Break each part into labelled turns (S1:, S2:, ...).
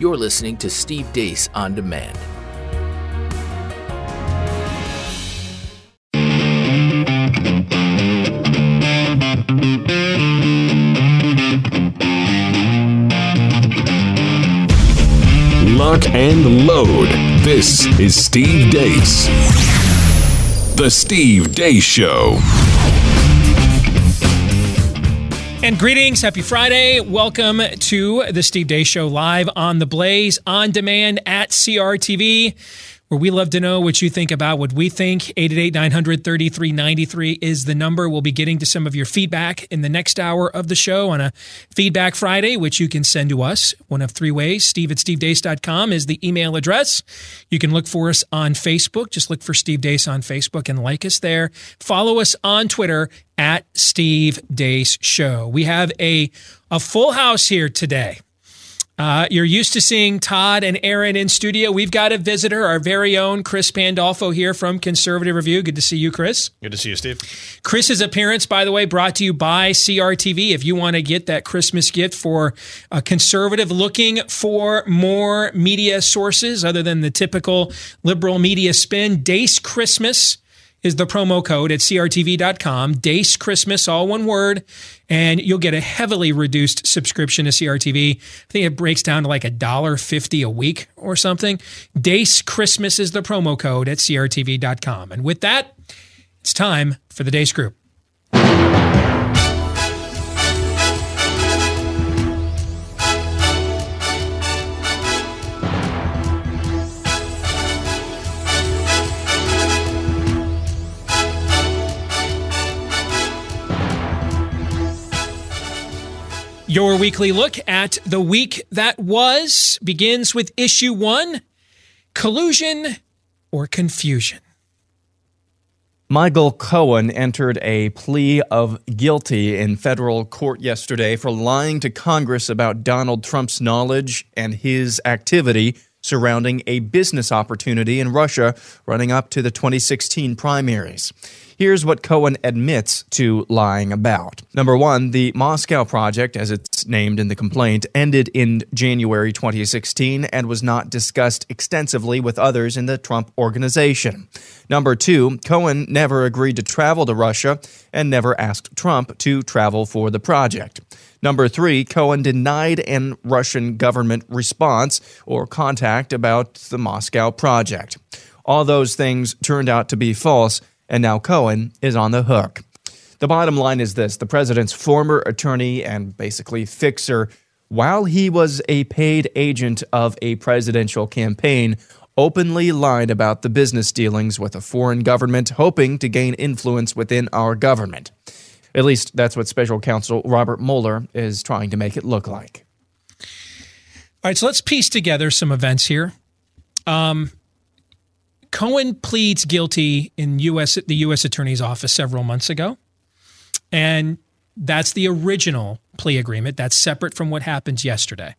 S1: You're listening to Steve Deace on Demand.
S2: Lock and load. This is Steve Deace. The Steve Deace Show.
S3: And greetings, happy Friday. Welcome to the Steve Deace Show live on the Blaze on demand at CRTV where we love to know what you think about what we think. 888 900 3393 is the number. We'll be getting to some of your feedback in the next hour of the show on a Feedback Friday, which you can send to us one of three ways. Steve at stevedeace.com is the email address. You can look for us on Facebook. Just look for Steve Deace on Facebook and like us there. Follow us on Twitter at Steve Deace Show. We have a, a full house here today. Uh, you're used to seeing Todd and Aaron in studio. We've got a visitor, our very own Chris Pandolfo here from Conservative Review. Good to see you, Chris.
S4: Good to see you, Steve.
S3: Chris's appearance, by the way, brought to you by CRTV. If you want to get that Christmas gift for a conservative looking for more media sources other than the typical liberal media spin, Deace Christmas is the promo code at crtv.com. Deace Christmas, all one word, and you'll get a heavily reduced subscription to CRTV. I think it breaks down to like a dollar fifty a week or something. Deace Christmas is the promo code at crtv.com. And with that, it's time for the Deace Group. Your weekly look at the week that was begins with issue one collusion or confusion.
S5: Michael Cohen entered a plea of guilty in federal court yesterday for lying to Congress about Donald Trump's knowledge and his activity surrounding a business opportunity in Russia running up to the 2016 primaries. Here's what Cohen admits to lying about. Number one, the Moscow Project, as it's named in the complaint, ended in January 2016 and was not discussed extensively with others in the Trump organization. Number two, Cohen never agreed to travel to Russia and never asked Trump to travel for the project. Number three, Cohen denied an Russian government response or contact about the Moscow project. All those things turned out to be false, and now Cohen is on the hook. The bottom line is this the president's former attorney and basically fixer, while he was a paid agent of a presidential campaign, openly lied about the business dealings with a foreign government, hoping to gain influence within our government. At least that's what special counsel Robert Mueller is trying to make it look like.
S3: All right, so let's piece together some events here. Um, Cohen pleads guilty in US the US Attorney's Office several months ago. And that's the original plea agreement. That's separate from what happens yesterday.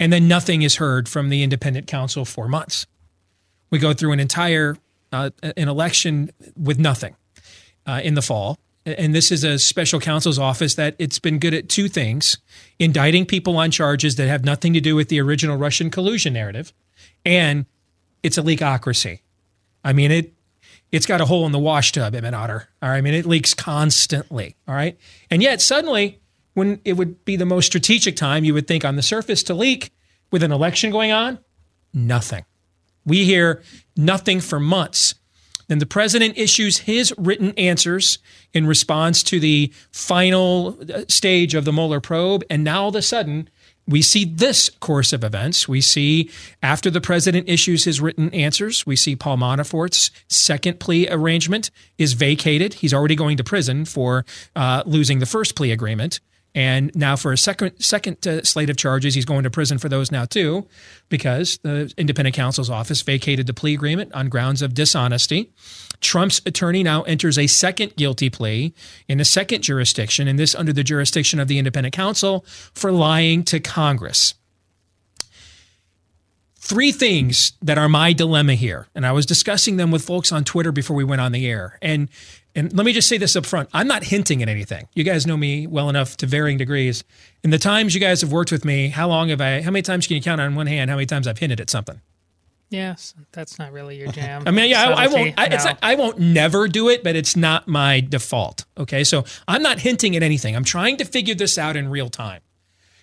S3: And then nothing is heard from the independent counsel for months. We go through an entire uh, an election with nothing uh, in the fall. And this is a special counsel's office that it's been good at two things indicting people on charges that have nothing to do with the original Russian collusion narrative, and it's a leakocracy. I mean, it it's got a hole in the wash tub, Emmett Otter. All right. I mean, it leaks constantly. All right. And yet suddenly, when it would be the most strategic time, you would think on the surface to leak with an election going on, nothing. We hear nothing for months. Then the president issues his written answers in response to the final uh, stage of the Mueller probe. And now all of a sudden, we see this course of events. We see after the president issues his written answers, we see Paul Manafort's second plea arrangement is vacated. He's already going to prison for uh, losing the first plea agreement. And now for a second second uh, slate of charges, he's going to prison for those now too, because the independent counsel's office vacated the plea agreement on grounds of dishonesty. Trump's attorney now enters a second guilty plea in a second jurisdiction, and this under the jurisdiction of the independent counsel for lying to Congress. Three things that are my dilemma here, and I was discussing them with folks on Twitter before we went on the air. And And let me just say this up front I'm not hinting at anything. You guys know me well enough to varying degrees. In the times you guys have worked with me, how long have I, how many times can you count on one hand how many times I've hinted at something?
S4: Yes, that's not really your jam.
S3: I mean, yeah, I, I won't. I, it's
S4: no.
S3: not, I won't never do it, but it's not my default. Okay, so I'm not hinting at anything. I'm trying to figure this out in real time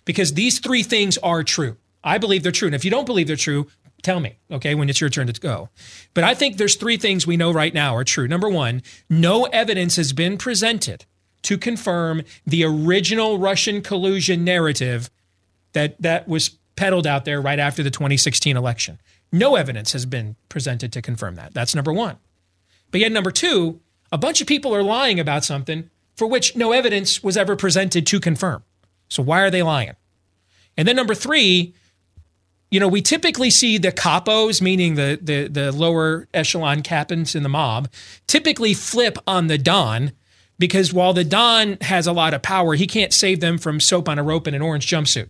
S3: because these three things are true. I believe they're true, and if you don't believe they're true, tell me. Okay, when it's your turn to go. But I think there's three things we know right now are true. Number one, no evidence has been presented to confirm the original Russian collusion narrative that that was peddled out there right after the 2016 election. No evidence has been presented to confirm that. That's number one. But yet, number two, a bunch of people are lying about something for which no evidence was ever presented to confirm. So why are they lying? And then number three, you know, we typically see the capos, meaning the the the lower echelon captains in the mob, typically flip on the Don because while the Don has a lot of power, he can't save them from soap on a rope in an orange jumpsuit.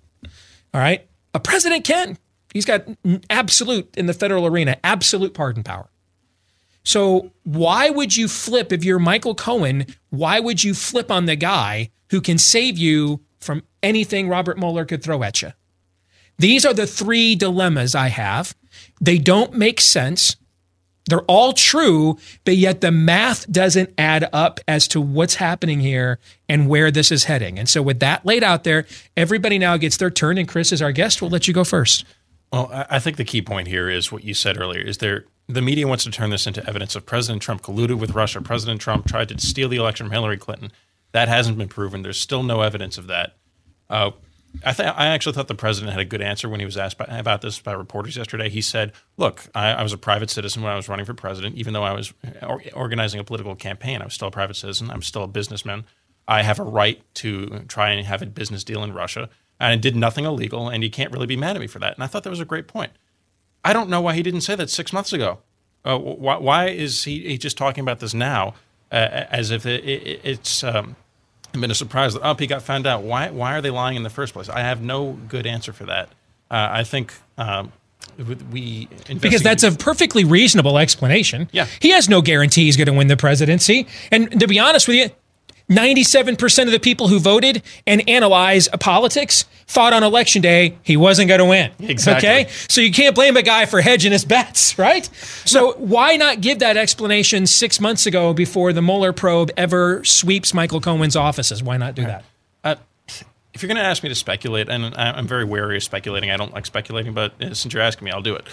S3: All right. A president can. He's got absolute in the federal arena, absolute pardon power. So why would you flip if you're Michael Cohen? Why would you flip on the guy who can save you from anything Robert Mueller could throw at you? These are the three dilemmas I have. They don't make sense. They're all true, but yet the math doesn't add up as to what's happening here and where this is heading. And so, with that laid out there, everybody now gets their turn. And Chris, is our guest, we'll let you go first.
S6: Well, I think the key point here is what you said earlier: is there the media wants to turn this into evidence of President Trump colluded with Russia. President Trump tried to steal the election from Hillary Clinton. That hasn't been proven. There's still no evidence of that. Uh, I, th- I actually thought the president had a good answer when he was asked by, about this by reporters yesterday. He said, "Look, I, I was a private citizen when I was running for president. Even though I was or- organizing a political campaign, I was still a private citizen. I'm still a businessman. I have a right to try and have a business deal in Russia, and I did nothing illegal. And you can't really be mad at me for that." And I thought that was a great point. I don't know why he didn't say that six months ago. Uh, why, why is he, he just talking about this now, uh, as if it, it, it's um, been a surprise that oh he got found out? Why why are they lying in the first place? I have no good answer for that. Uh, I think um, we
S3: Because that's a perfectly reasonable explanation.
S6: Yeah.
S3: He has no guarantee he's going to win the presidency. And to be honest with you, 97% of the people who voted and analyze politics thought on election day he wasn't going to win.
S6: Exactly.
S3: Okay? So you can't blame a guy for hedging his bets, right? So why not give that explanation six months ago before the Mueller probe ever sweeps Michael Cohen's offices? Why not do that?
S6: Uh, if you're going to ask me to speculate, and I'm very wary of speculating, I don't like speculating, but uh, since you're asking me, I'll do it.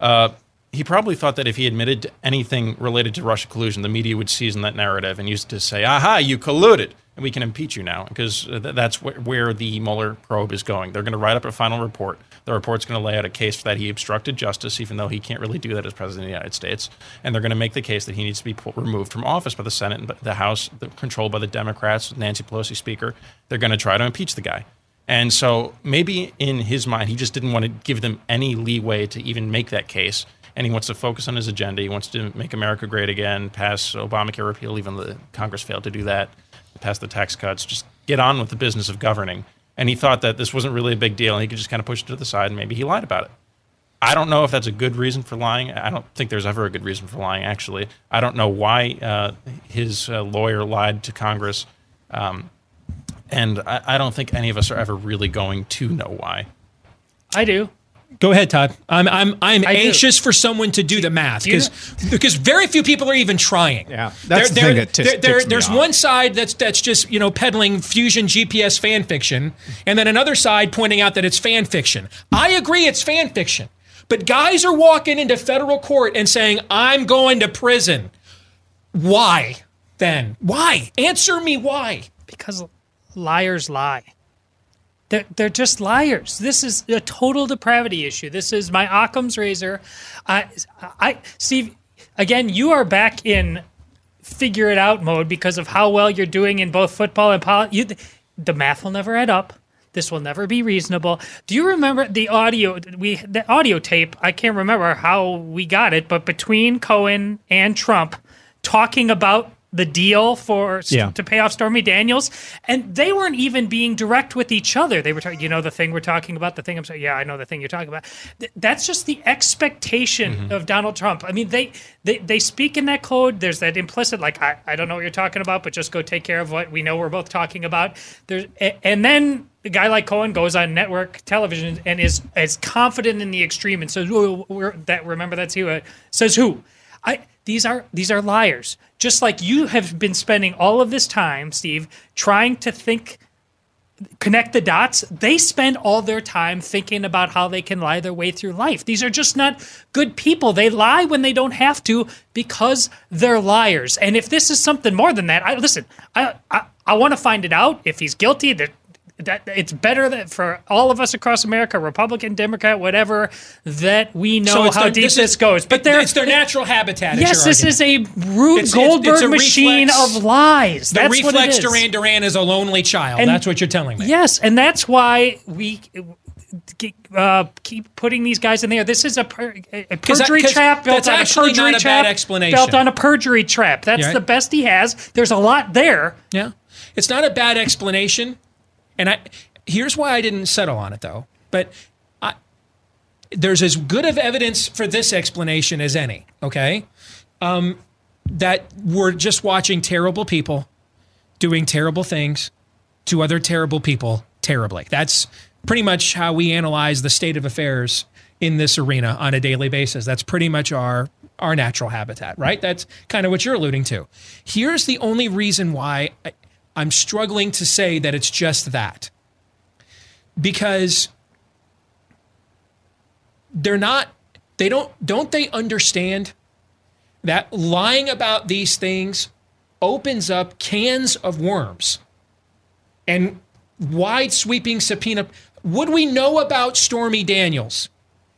S6: Uh, he probably thought that if he admitted to anything related to Russia collusion, the media would season that narrative and use it to say, "Aha, you colluded," and we can impeach you now because uh, th- that's wh- where the Mueller probe is going. They're going to write up a final report. The report's going to lay out a case that he obstructed justice, even though he can't really do that as president of the United States. And they're going to make the case that he needs to be removed from office by the Senate and the House, the, controlled by the Democrats, Nancy Pelosi Speaker. They're going to try to impeach the guy. And so maybe in his mind, he just didn't want to give them any leeway to even make that case. And he wants to focus on his agenda. He wants to make America great again, pass Obamacare repeal, even though Congress failed to do that, pass the tax cuts, just get on with the business of governing. And he thought that this wasn't really a big deal and he could just kind of push it to the side and maybe he lied about it. I don't know if that's a good reason for lying. I don't think there's ever a good reason for lying, actually. I don't know why uh, his uh, lawyer lied to Congress. Um, and I, I don't think any of us are ever really going to know why.
S4: I do.
S3: Go ahead, Todd. I'm I'm I'm
S4: I do.
S3: anxious for someone to do the math because because very few people are even trying.
S7: Yeah, that's the thing that tis-
S3: there- there-
S7: me
S3: there's
S7: off.
S3: one side that's that's just you know peddling fusion GPS fan fiction, and then another side pointing out that it's fan fiction. I agree, it's fan fiction, but guys are walking into federal court and saying I'm going to prison. Why then? Why? Answer me why.
S4: because liars lie. They're, they're just liars. This is a total depravity issue. This is my Occam's razor. I, I, Steve, again, you are back in figure it out mode because of how well you're doing in both football and politics. The math will never add up. This will never be reasonable. Do you remember the audio? We the audio tape. I can't remember how we got it, but between Cohen and Trump talking about the deal for
S5: Yeah.
S4: to pay off Stormy Daniels, and they weren't even being direct with each other. They were, talking, you know, the thing we're talking about, the thing I'm saying. Yeah, I know the thing you're talking about. Th- that's just the expectation of Donald Trump. I mean, they they they speak in that code. There's that implicit, like I, I don't know what you're talking about, but just go take care of what we know we're both talking about. There's a- and then. A guy like Cohen goes on network television and is as confident in the extreme and says, "That remember that's who." uh, Says who? I these are these are liars. Just like you have been spending all of this time, Steve, trying to think connect the dots. They spend all their time thinking about how they can lie their way through life. These are just not good people. They lie when they don't have to because they're liars. And if this is something more than that, I listen, I I, I want to find it out. If he's guilty, that that it's better that for all of us across America, Republican, Democrat, whatever, that we know
S3: it's
S4: how
S3: their-
S4: deep
S3: this
S4: this,
S3: is-
S4: goes. But they're
S3: it's their natural habitat.
S4: Yes, this is a Rube
S3: It's-
S4: Goldberg
S3: it's a
S4: machine
S3: reflex-
S4: of lies.
S3: The
S4: That's what it
S3: reflex. Duran Duran is a lonely child.
S4: And-
S3: That's what you're telling me.
S4: Yes, and that's why we uh, keep putting these guys in there. This is a, per, a perjury
S3: 'cause
S4: trap built
S3: that's
S4: on a perjury
S3: not a
S4: trap
S3: bad explanation.
S4: built on a perjury trap. That's
S3: Yeah.
S4: the best he has. There's a lot there.
S3: Yeah. It's not a bad explanation. And I here's why I didn't settle on it though. But I, there's as good of evidence for this explanation as any, okay? Um, that we're just watching terrible people doing terrible things to other terrible people terribly. That's pretty much how we analyze the state of affairs in this arena on a daily basis. That's pretty much our our natural habitat, right? That's kind of what you're alluding to. Here's the only reason why I'm struggling to say that it's just that. Because they're not they don't don't they understand that lying about these things opens up cans of worms and wide sweeping subpoena. Would we know about Stormy Daniels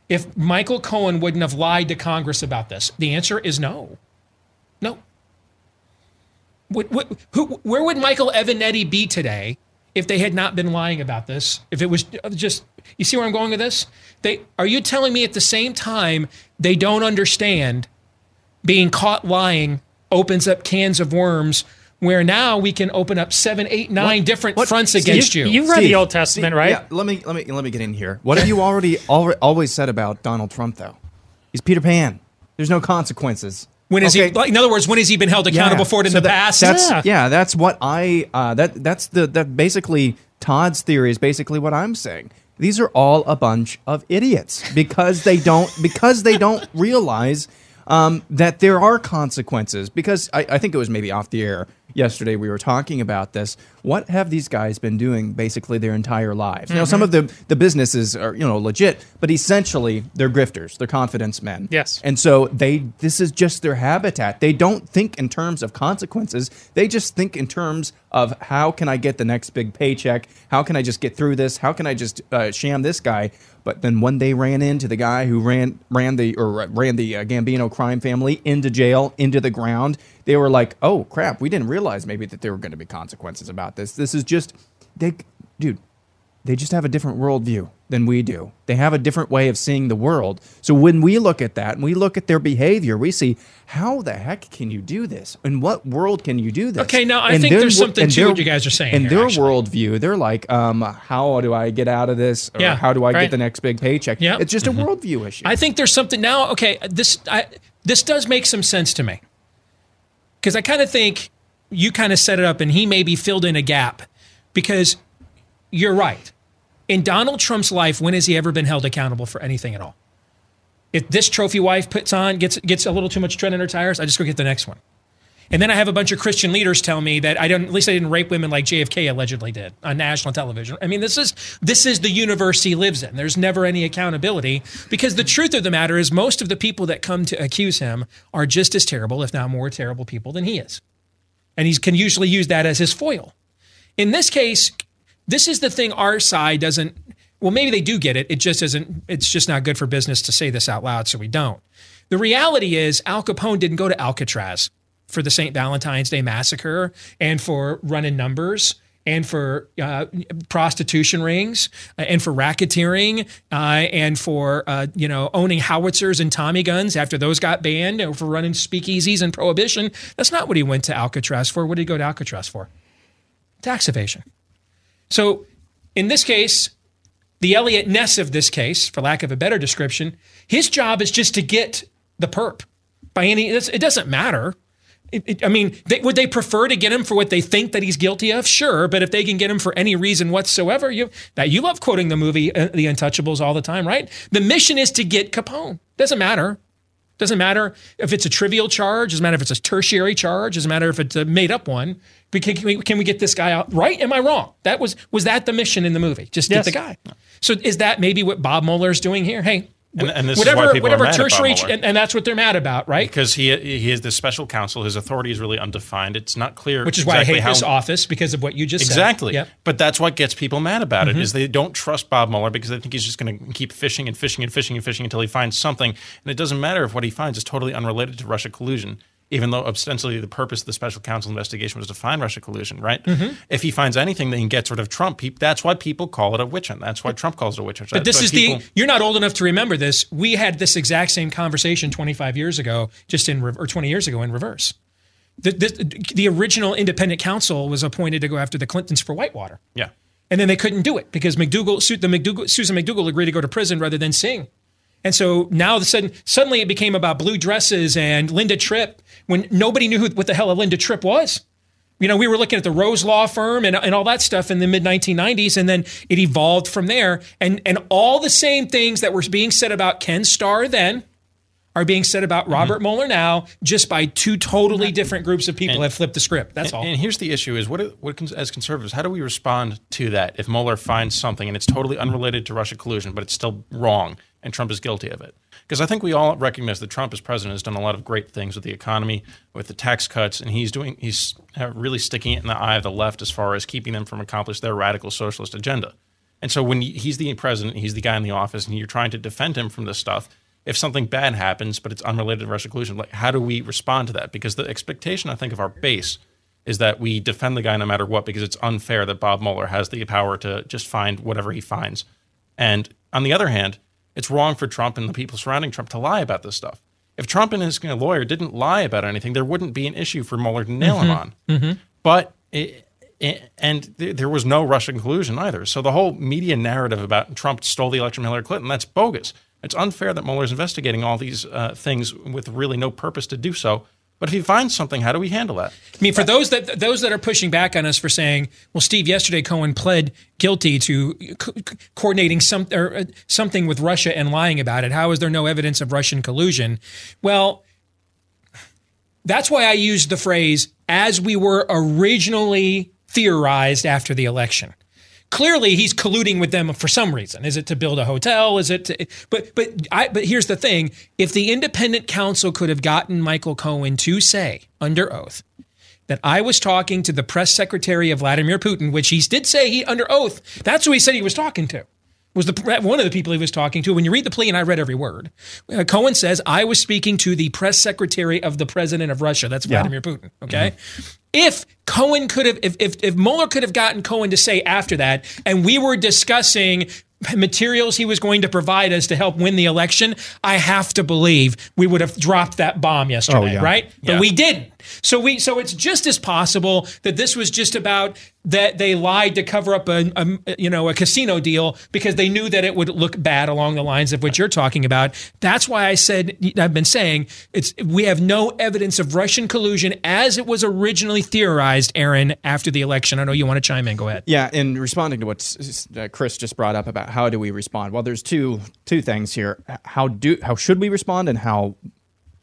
S3: if Michael Cohen wouldn't have lied to Congress about this? The answer is no. Would, would, who, where would Michael Avenatti be today if they had not been lying about this? If it was just, you see where I'm going with this? They are you telling me at the same time they don't understand being caught lying opens up cans of worms where now we can open up seven, eight, nine different
S5: what-
S3: fronts
S5: Steve,
S3: against you.
S4: You've read
S5: Steve,
S4: the Old Testament,
S5: Steve,
S4: right?
S5: Yeah, let me let me let me get in here. What have you already alre always said about Donald Trump though? He's Peter Pan. There's no consequences.
S3: When is
S5: Okay.
S3: he? Like, in other words, when has he been held accountable for it in
S5: so
S3: the
S5: that-
S3: past?
S5: That's
S4: Yeah.
S5: yeah. that's what I uh, that that's the that basically Todd's theory is basically what I'm saying. These are all a bunch of idiots because they don't because they don't realize um, that there are consequences. Because I, I think it was maybe off the air yesterday we were talking about this. What have these guys been doing basically their entire lives? Now, some of the the businesses are you know legit, but essentially they're grifters, they're confidence men.
S4: Yes.
S5: And so they this is just their habitat. They don't think in terms of consequences. They just think in terms of how can I get the next big paycheck? How can I just get through this? How can I just uh, sham this guy? But then when they ran into the guy who ran ran the or ran the uh, Gambino crime family into jail, into the ground, they were like, "Oh crap, we didn't realize maybe that there were going to be consequences about this. This is just they dude, they just have a different worldview than we do. They have a different way of seeing the world. So when we look at that and we look at their behavior, we see how the heck can you do this? In what world can you do this?
S3: Okay, now I
S5: And
S3: think there's something to what you guys are saying
S5: In
S3: here,
S5: their
S3: actually.
S5: worldview, they're like, um, how do I get out of this? Or
S3: Yeah,
S5: how do I
S4: right.
S5: get the next big paycheck?
S3: Yeah.
S5: It's just a worldview issue.
S3: I think there's something now. Okay, this I, this does make some sense to me because I kind of think you kind of set it up, and he maybe filled in a gap because you're right. In Donald Trump's life, when has he ever been held accountable for anything at all? If this trophy wife puts on gets gets a little too much tread in her tires, I just go get the next one. And then I have a bunch of Christian leaders tell me that I don't at least I didn't rape women like JFK allegedly did on national television. I mean, this is this is the universe he lives in. There's never any accountability because the truth of the matter is most of the people that come to accuse him are just as terrible, if not more terrible people than he is. And he can usually use that as his foil. In this case, this is the thing our side doesn't well maybe they do get it. It just isn't it's just not good for business to say this out loud so we don't. The reality is Al Capone didn't go to Alcatraz for the St. Valentine's Day massacre and for running numbers and for uh, prostitution rings uh, and for racketeering uh, and for uh, you know owning howitzers and Tommy guns after those got banned or for running speakeasies and prohibition. That's not what he went to Alcatraz for. What did he go to Alcatraz for? Tax evasion. So in this case, the Eliot Ness of this case, for lack of a better description, his job is just to get the perp by any. It doesn't matter. It, it, I mean, they, would they prefer to get him for what they think that he's guilty of? Sure, but if they can get him for any reason whatsoever, you that you love quoting the movie uh, The Untouchables all the time, right? The mission is to get Capone. Doesn't matter. Doesn't matter if it's a trivial charge. Doesn't matter if it's a tertiary charge. Doesn't matter if it's a made up one. Can, can, we, can we get this guy out? Right? Am I wrong? That was was that the mission in the movie? Just
S4: Yes.
S3: get the guy. So is that maybe what Bob Mueller is doing here? Hey,
S6: And- and this is
S3: whatever
S6: why people are mad
S3: tertiary,
S6: Mueller.
S3: and, and that's what they're mad about, right?
S6: because he he is the special counsel. His authority is really undefined. It's not clear.
S3: Which is why I hate
S6: how,
S3: this office because of what you just
S6: Exactly.
S3: said. Yep.
S6: But that's what gets people mad about
S3: Mm-hmm.
S6: it is they don't trust Bob Mueller because they think he's just going to keep fishing and fishing and fishing and fishing until he finds something. And it doesn't matter if what he finds is totally unrelated to Russia collusion. Even though ostensibly the purpose of the special counsel investigation was to find Russia collusion, right?
S3: Mm-hmm.
S6: If he finds anything that he gets rid of Trump, he, that's why people call it a witch hunt. That's why Trump calls it a witch hunt.
S3: But this is
S6: why
S3: the you're not old enough to remember this. We had this exact same conversation 25 years ago, just in re- or 20 years ago in reverse. The, the, the original independent counsel was appointed to go after the Clintons for Whitewater,
S6: yeah.
S3: and then they couldn't do it because McDougal, the McDougal, Susan McDougal agreed to go to prison rather than sing. And so now the sudden, suddenly it became about blue dresses and Linda Tripp when nobody knew who, what the hell a Linda Tripp was. You know, we were looking at the Rose Law Firm and, and all that stuff in the mid 1990s, and then it evolved from there. And and all the same things that were being said about Ken Starr then are being said about mm-hmm. Robert Mueller now, just by two totally different groups of people have flipped the script. That's all.
S6: And here's the issue: is what what as conservatives, how do we respond to that if Mueller finds something and it's totally unrelated to Russia collusion, but it's still wrong and Trump is guilty of it? Because I think we all recognize that Trump, as president, has done a lot of great things with the economy, with the tax cuts, and he's doing he's uh, really sticking it in the eye of the left as far as keeping them from accomplishing their radical socialist agenda. And so when he's the president, he's the guy in the office, and you're trying to defend him from this stuff. If something bad happens, but it's unrelated to Russia collusion, like how do we respond to that? Because the expectation, I think, of our base is that we defend the guy no matter what, because it's unfair that Bob Mueller has the power to just find whatever he finds. And on the other hand, it's wrong for Trump and the people surrounding Trump to lie about this stuff. If Trump and his lawyer didn't lie about anything, there wouldn't be an issue for Mueller to nail him on. But it, it, and th- there was no Russian collusion either. So the whole media narrative about Trump stole the election from Hillary Clinton that's bogus. It's unfair that Mueller's investigating all these uh, things with really no purpose to do so. But if he finds something, how do we handle that?
S3: I mean, for those that those that are pushing back on us for saying, "Well, Steve, yesterday Cohen pled guilty to co- coordinating some or uh, something with Russia and lying about it. How is there no evidence of Russian collusion?" Well, that's why I used the phrase "as we were originally theorized after the election." Clearly, he's colluding with them for some reason. Is it to build a hotel? Is it? To, but but I, but here's the thing: if the independent counsel could have gotten Michael Cohen to say under oath that I was talking to the press secretary of Vladimir Putin, which he did say he under oath. That's who he said he was talking to. Was the one of the people he was talking to? When you read the plea, and I read every word, uh, Cohen says I was speaking to the press secretary of the president of Russia. That's Vladimir Putin. Okay, if Cohen could have, if if if Mueller could have gotten Cohen to say after that, and we were discussing materials he was going to provide us to help win the election, I have to believe we would have dropped that bomb yesterday, oh,
S5: yeah.
S3: right? But
S6: Yeah.
S3: we didn't. So we so it's just as possible that this was just about that they lied to cover up a, a you know a casino deal because they knew that it would look bad along the lines of what you're talking about. That's why I said I've been saying it's we have no evidence of Russian collusion as it was originally theorized, Aaron, after the election. I know you want to chime in. Go ahead.
S5: Yeah, in responding to what uh, Chris just brought up about how do we respond? Well, there's two two things here. How do how should we respond and how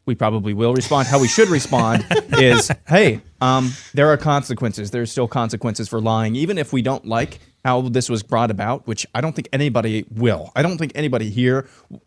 S5: we probably will respond. How we should respond is, hey, um, there are consequences. There's still consequences for lying, even if we don't like how this was brought about, which I don't think anybody will. I don't think anybody here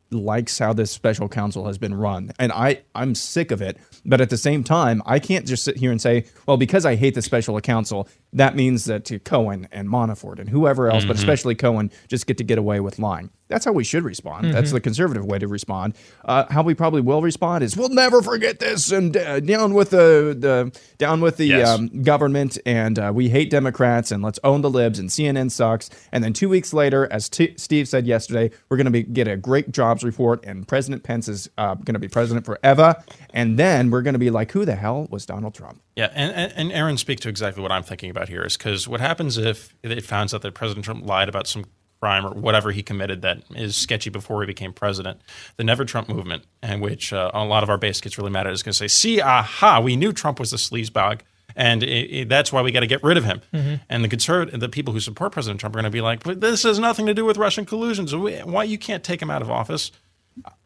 S5: likes how this special counsel has been run. And I, I'm sick of it. But at the same time, I can't just sit here and say, well, because I hate the special counsel, that means that to Cohen and Manafort and whoever else, mm-hmm. but especially Cohen, just get to get away with lying. That's how we should respond. Mm-hmm. That's the conservative way to respond. Uh, how we probably will respond is we'll never forget this and uh, down with the, the down with the yes. um, government and uh, we hate Democrats and let's own the libs and CNN sucks. And then two weeks later, as T- Steve said yesterday, we're going to get a great jobs report and President Pence is uh, going to be president forever. And then we're going to be like, who the hell was Donald Trump?
S6: Yeah, and, and, Aaron speak to exactly what I'm thinking about here is because what happens if it finds out that President Trump lied about some crime or whatever he committed that is sketchy before he became president. The Never Trump movement, and which uh, a lot of our base gets really mad at, is going to say, "See, aha, we knew Trump was a sleazebag." And it, it, that's why we got to get rid of him. Mm-hmm. And the conservative, the people who support President Trump are going to be like, "But this has nothing to do with Russian collusion. So we, why you can't take him out of office?"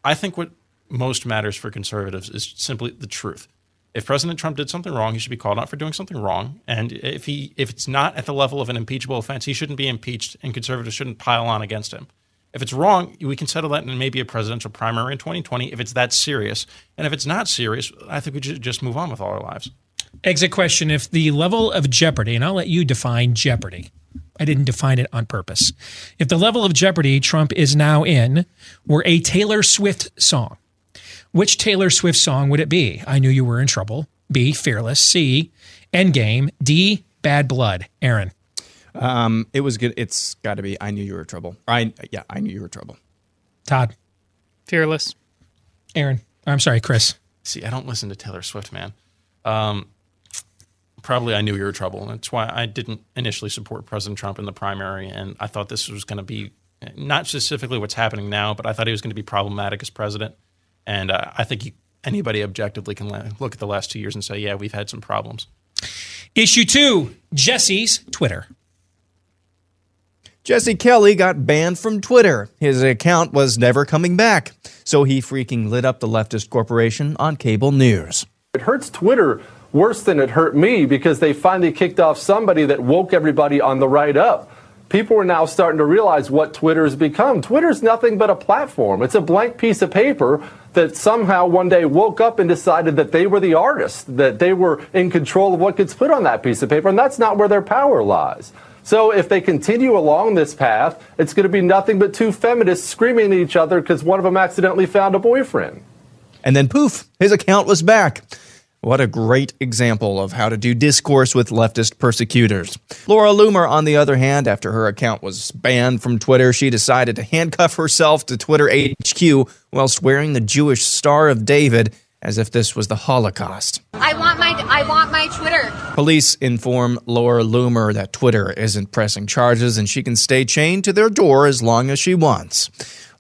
S6: I think what most matters for conservatives is simply the truth if President Trump did something wrong, he should be called out for doing something wrong. And if he if it's not at the level of an impeachable offense, he shouldn't be impeached, and conservatives shouldn't pile on against him. If it's wrong, we can settle that in maybe a presidential primary in 2020 if it's that serious. And if it's not serious, I think we should just move on with all our lives.
S3: Exit question: If the level of jeopardy, and I'll let you define jeopardy. I didn't define it on purpose. If the level of jeopardy Trump is now in were a Taylor Swift song, which Taylor Swift song would it be? I knew you were in trouble. B. Fearless. C. Endgame. D. Bad Blood. Aaron.
S5: Um, it was good. It's got to be. I knew you were in trouble. I yeah. I knew you were in trouble.
S3: Todd.
S4: Fearless.
S3: Aaron. I'm sorry, Chris.
S6: See, I don't listen to Taylor Swift, man. Um, probably I knew you were trouble. That's why I didn't initially support President Trump in the primary, and I thought this was going to be not specifically what's happening now, but I thought he was going to be problematic as president. And uh, I think you, anybody objectively can look at the last two years and say, yeah, we've had some problems.
S3: Issue two Jesse's Twitter.
S5: Jesse Kelly got banned from Twitter. His account was never coming back. So he freaking lit up the leftist corporation on cable news.
S7: It hurts Twitter worse than it hurt me because they finally kicked off somebody that woke everybody on the right up people are now starting to realize what Twitter has become. Twitter's nothing but a platform. It's a blank piece of paper that somehow one day woke up and decided that they were the artist, that they were in control of what gets put on that piece of paper, and that's not where their power lies. So if they continue along this path, it's going to be nothing but two feminists screaming at each other because one of them accidentally found a boyfriend.
S5: And then poof, his account was back. What a great example of how to do discourse with leftist persecutors. Laura Loomer, on the other hand, after her account was banned from Twitter, she decided to handcuff herself to Twitter HQ whilst wearing the Jewish Star of David as if this was the Holocaust.
S8: I want my I want my Twitter.
S5: Police inform Laura Loomer that Twitter isn't pressing charges and she can stay chained to their door as long as she wants.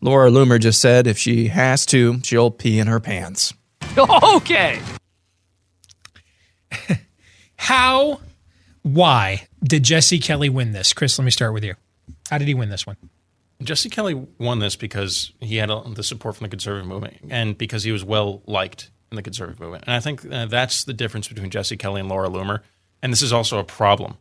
S5: Laura Loomer just said if she has to, she'll pee in her pants.
S3: Okay. How, why did Jesse Kelly win this? Chris, let me start with you. How did he win this one?
S6: Jesse Kelly won this because he had the support from the conservative movement and because he was well liked in the conservative movement. And I think uh, that's the difference between Jesse Kelly and Laura Loomer. And this is also a problem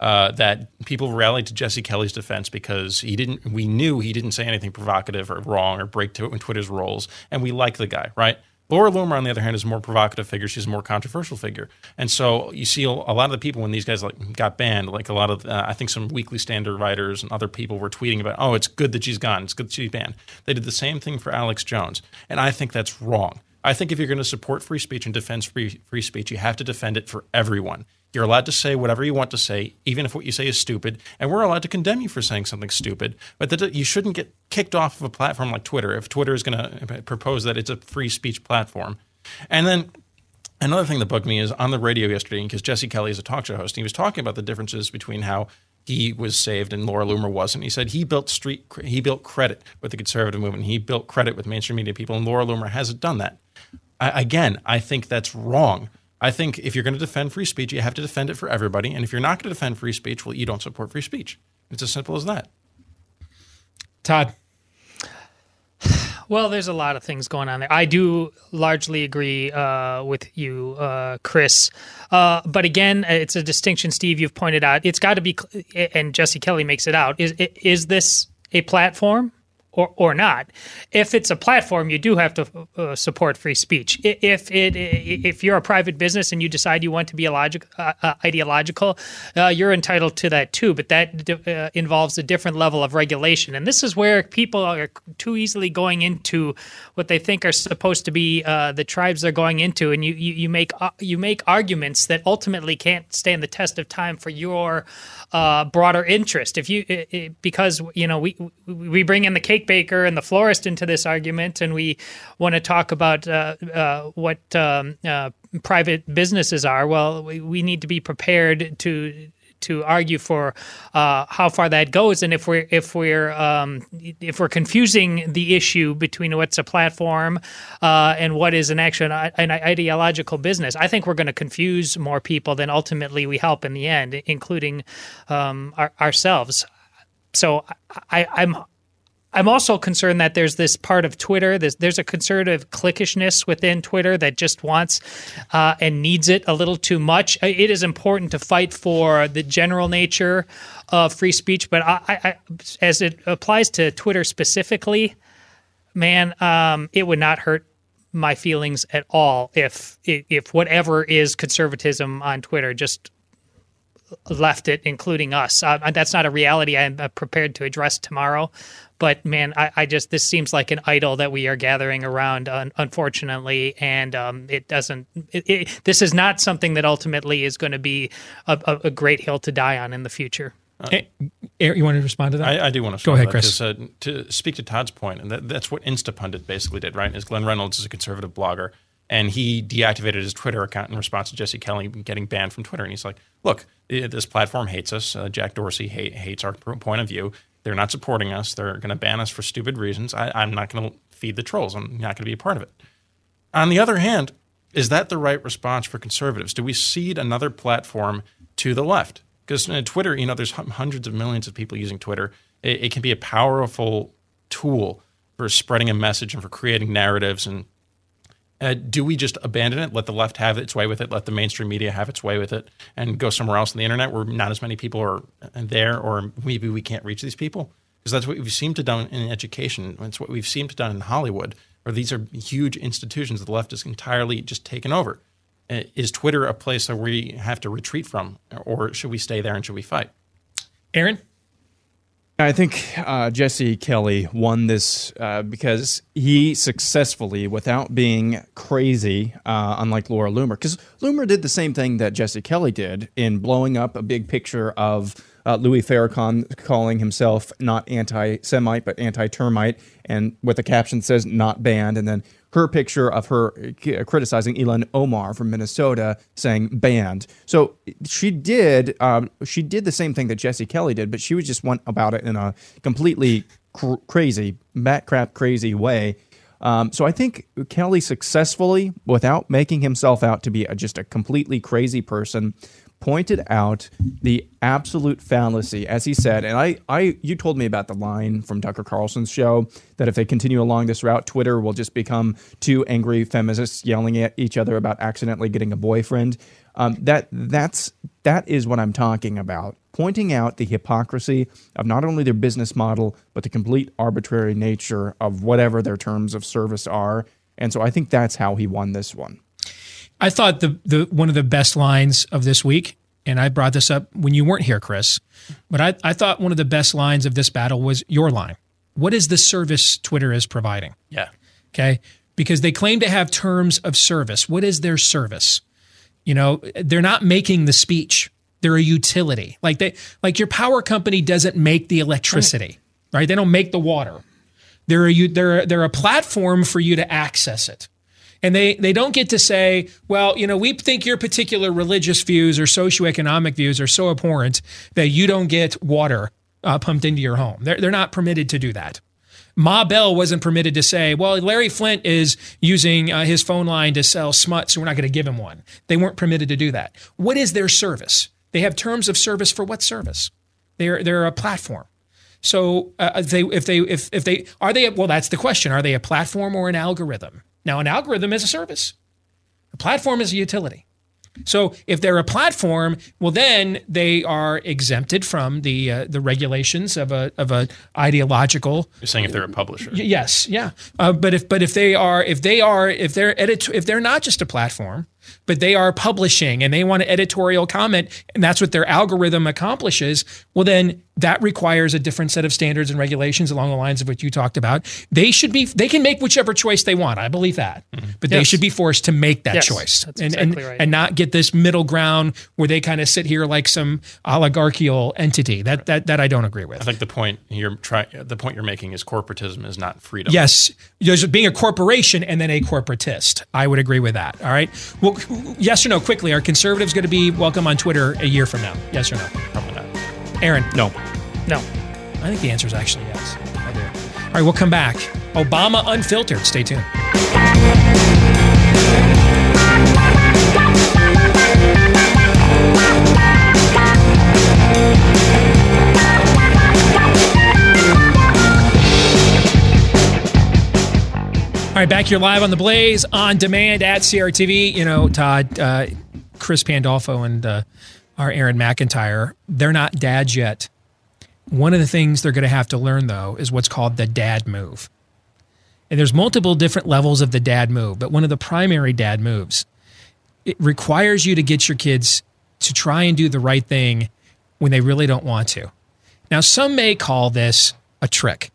S6: uh, that people rallied to Jesse Kelly's defense because he didn't. We knew he didn't say anything provocative or wrong or break Twitter's rules, and we like the guy, right? Laura Loomer, on the other hand, is a more provocative figure. She's a more controversial figure, and so you see a lot of the people when these guys like got banned, like a lot of uh, I think some Weekly Standard writers and other people were tweeting about, oh, it's good that she's gone, it's good that she's banned. They did the same thing for Alex Jones, and I think that's wrong. I think if you're going to support free speech and defend free free speech, you have to defend it for everyone. You're allowed to say whatever you want to say, even if what you say is stupid, and we're allowed to condemn you for saying something stupid. But that you shouldn't get kicked off of a platform like Twitter if Twitter is going to propose that it's a free speech platform. And then another thing that bugged me is on the radio yesterday, because Jesse Kelly is a talk show host, and he was talking about the differences between how he was saved and Laura Loomer wasn't. He said he built street, he built credit with the conservative movement. He built credit with mainstream media people, and Laura Loomer hasn't done that. I, again, I think that's wrong. I think if you're going to defend free speech, you have to defend it for everybody. And if you're not going to defend free speech, well, you don't support free speech. It's as simple as that.
S3: Todd.
S4: Well, there's a lot of things going on there. I do largely agree uh, with you, uh, Chris. Uh, but again, it's a distinction, Steve. You've pointed out. It's got to be, and Jesse Kelly makes it out. Is is this a platform? Or, or not. If it's a platform, you do have to uh, support free speech. If it if you're a private business and you decide you want to be uh, uh, ideological, uh, you're entitled to that too. But that uh, involves a different level of regulation, and this is where people are too easily going into what they think are supposed to be uh, the tribes they're going into, and you you, you make you make arguments that ultimately can't stand the test of time for your broader interest. If you because you know we we bring in the cake cake baker and the florist into this argument, and we want to talk about uh, uh, what um, uh, private businesses are. Well, we, we need to be prepared to to argue for uh, how far that goes, and if we're if we're um, if we're confusing the issue between what's a platform uh, and what is an actual an ideological business, I think we're going to confuse more people than ultimately we help in the end, including um, our, ourselves. So I, I'm I'm also concerned that there's this part of Twitter. There's, there's a conservative cliquishness within Twitter that just wants uh, and needs it a little too much. It is important to fight for the general nature of free speech, but I, I, as it applies to Twitter specifically, man, um, it would not hurt my feelings at all if if whatever is conservatism on Twitter just left it, including us. Uh, that's not a reality I'm uh, prepared to address tomorrow. But man, I, I, just this seems like an idol that we are gathering around, un- unfortunately, and um, it doesn't. It, it, this is not something that ultimately is going to be a, a, a, great hill to die on in the future.
S3: Uh, hey, you want to respond to that?
S6: I, I do want to.
S3: Go ahead, Chris.
S6: Uh, to speak to Todd's point, and that, that's what Instapundit basically did, right? Is Glenn Reynolds is a conservative blogger and he deactivated his Twitter account in response to Jesse Kelly getting banned from Twitter. And he's like, "Look, this platform hates us. Uh, Jack Dorsey hate, hates our point of view. They're not supporting us. They're going to ban us for stupid reasons. I, I'm not going to feed the trolls. I'm not going to be a part of it." On the other hand, is that the right response for conservatives? Do we cede another platform to the left? Because uh, Twitter, you know, there's hundreds of millions of people using Twitter. It, it can be a powerful tool for spreading a message and for creating narratives and uh, do we just abandon it, let the left have its way with it, let the mainstream media have its way with it, and go somewhere else on the internet where not as many people are there, or maybe we can't reach these people? Because that's what we've seemed to done in education. It's what we've seemed to done in Hollywood, where these are huge institutions that the left has entirely just taken over. Uh, is Twitter a place where we have to retreat from, or should we stay there and should we fight?
S3: Aaron?
S5: I think uh, Jesse Kelly won this uh, because he successfully, without being crazy, uh, unlike Laura Loomer, because Loomer did the same thing that Jesse Kelly did in blowing up a big picture of uh, Louis Farrakhan calling himself not anti-Semite but anti-termite, and with a caption that says "not banned," and then her picture of her uh, criticizing Ilhan Omar from Minnesota, saying banned. So she did um, she did the same thing that Jesse Kelly did, but she was just went about it in a completely cr- crazy, bat crap crazy way. Um, so I think Kelly successfully, without making himself out to be a, just a completely crazy person, pointed out the absolute fallacy, as he said, and I, I, you told me about the line from Tucker Carlson's show that if they continue along this route, Twitter will just become two angry feminists yelling at each other about accidentally getting a boyfriend. Um, that that's that is what I'm talking about. Pointing out the hypocrisy of not only their business model but the complete arbitrary nature of whatever their terms of service are. And so I think that's how he won this one.
S3: I thought the the one of the best lines of this week, and I brought this up when you weren't here, Chris, but I, I thought one of the best lines of this battle was your line. What is the service Twitter is providing?
S6: Yeah.
S3: Okay. Because they claim to have terms of service. What is their service? You know, they're not making the speech. They're a utility. Like they like your power company doesn't make the electricity, right? right? They don't make the water. They're a they're they're a platform for you to access it and they they don't get to say, well, you know, we think your particular religious views or socioeconomic views are so abhorrent that you don't get water uh, pumped into your home. They're they're not permitted to do that. Ma Bell wasn't permitted to say, well, Larry Flynt is using uh, his phone line to sell smut, so we're not going to give him one. They weren't permitted to do that. What is their service? They have terms of service for what service? They're, they're a platform. So uh, they if they if if they are they well that's the question are they a platform or an algorithm? Now an algorithm is a service. A platform is a utility. So if they're a platform, well, then they are exempted from the uh, the regulations of a of a ideological.
S6: You're saying if they're a publisher.
S3: Y- Yes, yeah. Uh, but if but if they are if they are if they're edit if they're not just a platform, but they are publishing and they want an editorial comment, and that's what their algorithm accomplishes. Well, then that requires a different set of standards and regulations along the lines of what you talked about. They should be they can make whichever choice they want. I believe that, mm-hmm. but they should be forced to make that
S4: Yes,
S3: choice
S4: that's
S3: and
S4: exactly
S3: and
S4: right.
S3: and not get this middle ground where they kind of sit here like some oligarchical entity. That that that I don't agree with.
S6: I think the point you're trying, the point you're making is corporatism is not freedom.
S3: Yes, there's being a corporation and then a corporatist. I would agree with that. All right. Well, yes or no? Quickly, are conservatives going to be welcome on Twitter a year from now? Yes or no?
S6: probably not.
S3: Aaron,
S5: No.
S4: No.
S3: I think the answer is actually yes. I do. All right, we'll come back. Obama unfiltered. Stay tuned. All right, back here live on the Blaze on demand at CRTV. You know, Todd, uh, Chris Pandolfo, and uh, our Aaron McIntyre, they're not dads yet. One of the things they're going to have to learn, though, is what's called the dad move. And there's multiple different levels of the dad move, but one of the primary dad moves, it requires you to get your kids to try and do the right thing when they really don't want to. Now, some may call this a trick.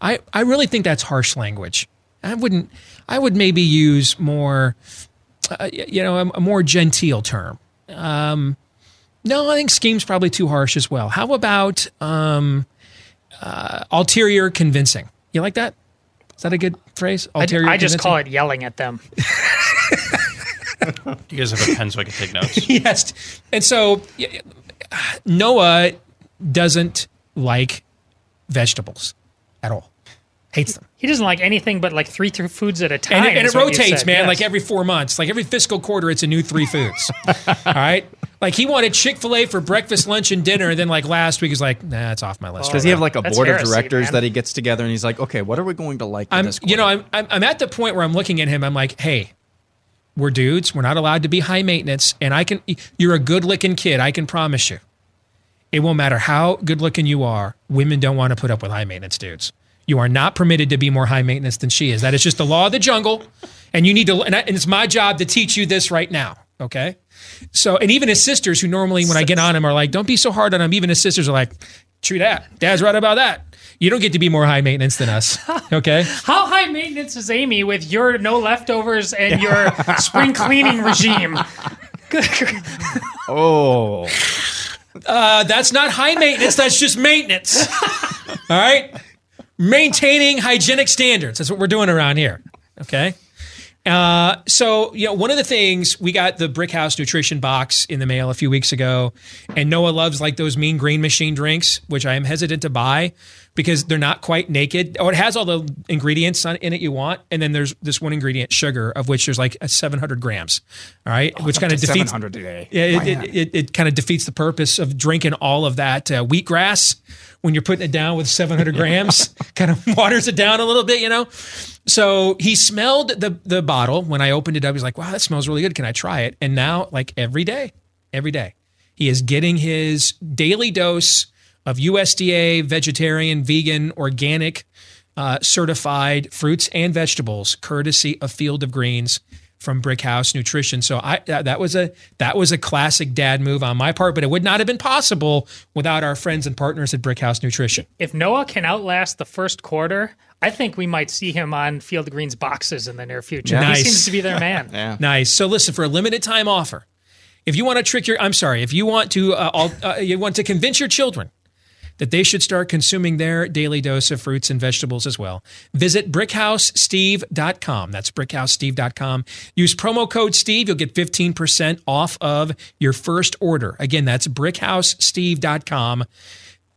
S3: I, I really think that's harsh language. I wouldn't. I would maybe use more, uh, you know, a, a more genteel term. Um, no, I think scheme's probably too harsh as well. How about um, uh, ulterior convincing? You like that? Is that a good phrase?
S4: I,
S3: Ulterior
S4: I just
S3: convincing?
S4: call it yelling at them.
S6: Do you guys have a pen so I can take notes?
S3: yes. And so Noah doesn't like vegetables at all. Hates them.
S4: He doesn't like anything but like three th- foods at a time.
S3: and, it- and it rotates, man.
S4: Yes.
S3: Like every four months, like every fiscal quarter, it's a new three foods. All right. Like he wanted Chick Fil A for breakfast, lunch, and dinner, and then like last week he's like, nah, it's off my list.
S5: Does he have like a board
S4: heresy,
S5: of directors
S4: man.
S5: that he gets together and he's like, okay, what are we going to like?
S3: I'm,
S5: this
S3: you know. I'm, I'm, I'm at the point where I'm looking at him. I'm like, hey, we're dudes. We're not allowed to be high maintenance, and I can. You're a good looking kid. I can promise you. It won't matter how good looking you are. Women don't want to put up with high maintenance dudes. You are not permitted to be more high maintenance than she is. That is just the law of the jungle, and you need to. And, I, and it's my job to teach you this right now. Okay. So, and even his sisters, who normally when I get on him are like, "Don't be so hard on him." Even his sisters are like, "True that. Dad's right about that." You don't get to be more high maintenance than us. Okay.
S4: How high maintenance is Amy with your no leftovers and your spring cleaning regime?
S5: oh,
S3: Uh, that's not high maintenance. That's just maintenance. All right. Maintaining hygienic standards. That's what we're doing around here. Okay. Uh, so, you know, one of the things we got the Brick House nutrition box in the mail a few weeks ago, and Noah loves like those mean green machine drinks, which I am hesitant to buy because they're not quite naked. Oh, it has all the ingredients on, in it you want, and then there's this one ingredient, sugar, of which there's like a 700 grams. All right, which kind of defeats
S5: 700 a day.
S3: yeah, it, it, it, it kind of defeats the purpose of drinking all of that uh, wheatgrass when you're putting it down with 700 grams. kind of waters it down a little bit, you know. So he smelled the the bottle when I opened it up. He's like, "Wow, that smells really good. Can I try it?" And now, like every day, every day, he is getting his daily dose of USDA vegetarian, vegan, organic, uh, certified fruits and vegetables, courtesy of Field of Greens from Brick House Nutrition. So I that, that was a that was a classic dad move on my part, but it would not have been possible without our friends and partners at Brick House Nutrition.
S4: If Noah can outlast the first quarter, I think we might see him on Field of Greens boxes in the near future.
S3: Nice.
S4: He seems to be their man.
S5: yeah.
S3: Nice. So listen, for a limited time offer, if you want to trick your, I'm sorry, if you want to, uh, all, uh, you want to convince your children that they should start consuming their daily dose of fruits and vegetables as well, visit brickhousesteve.com. That's brickhousesteve.com. Use promo code Steve. You'll get 15% off of your first order. Again, that's brickhousesteve.com.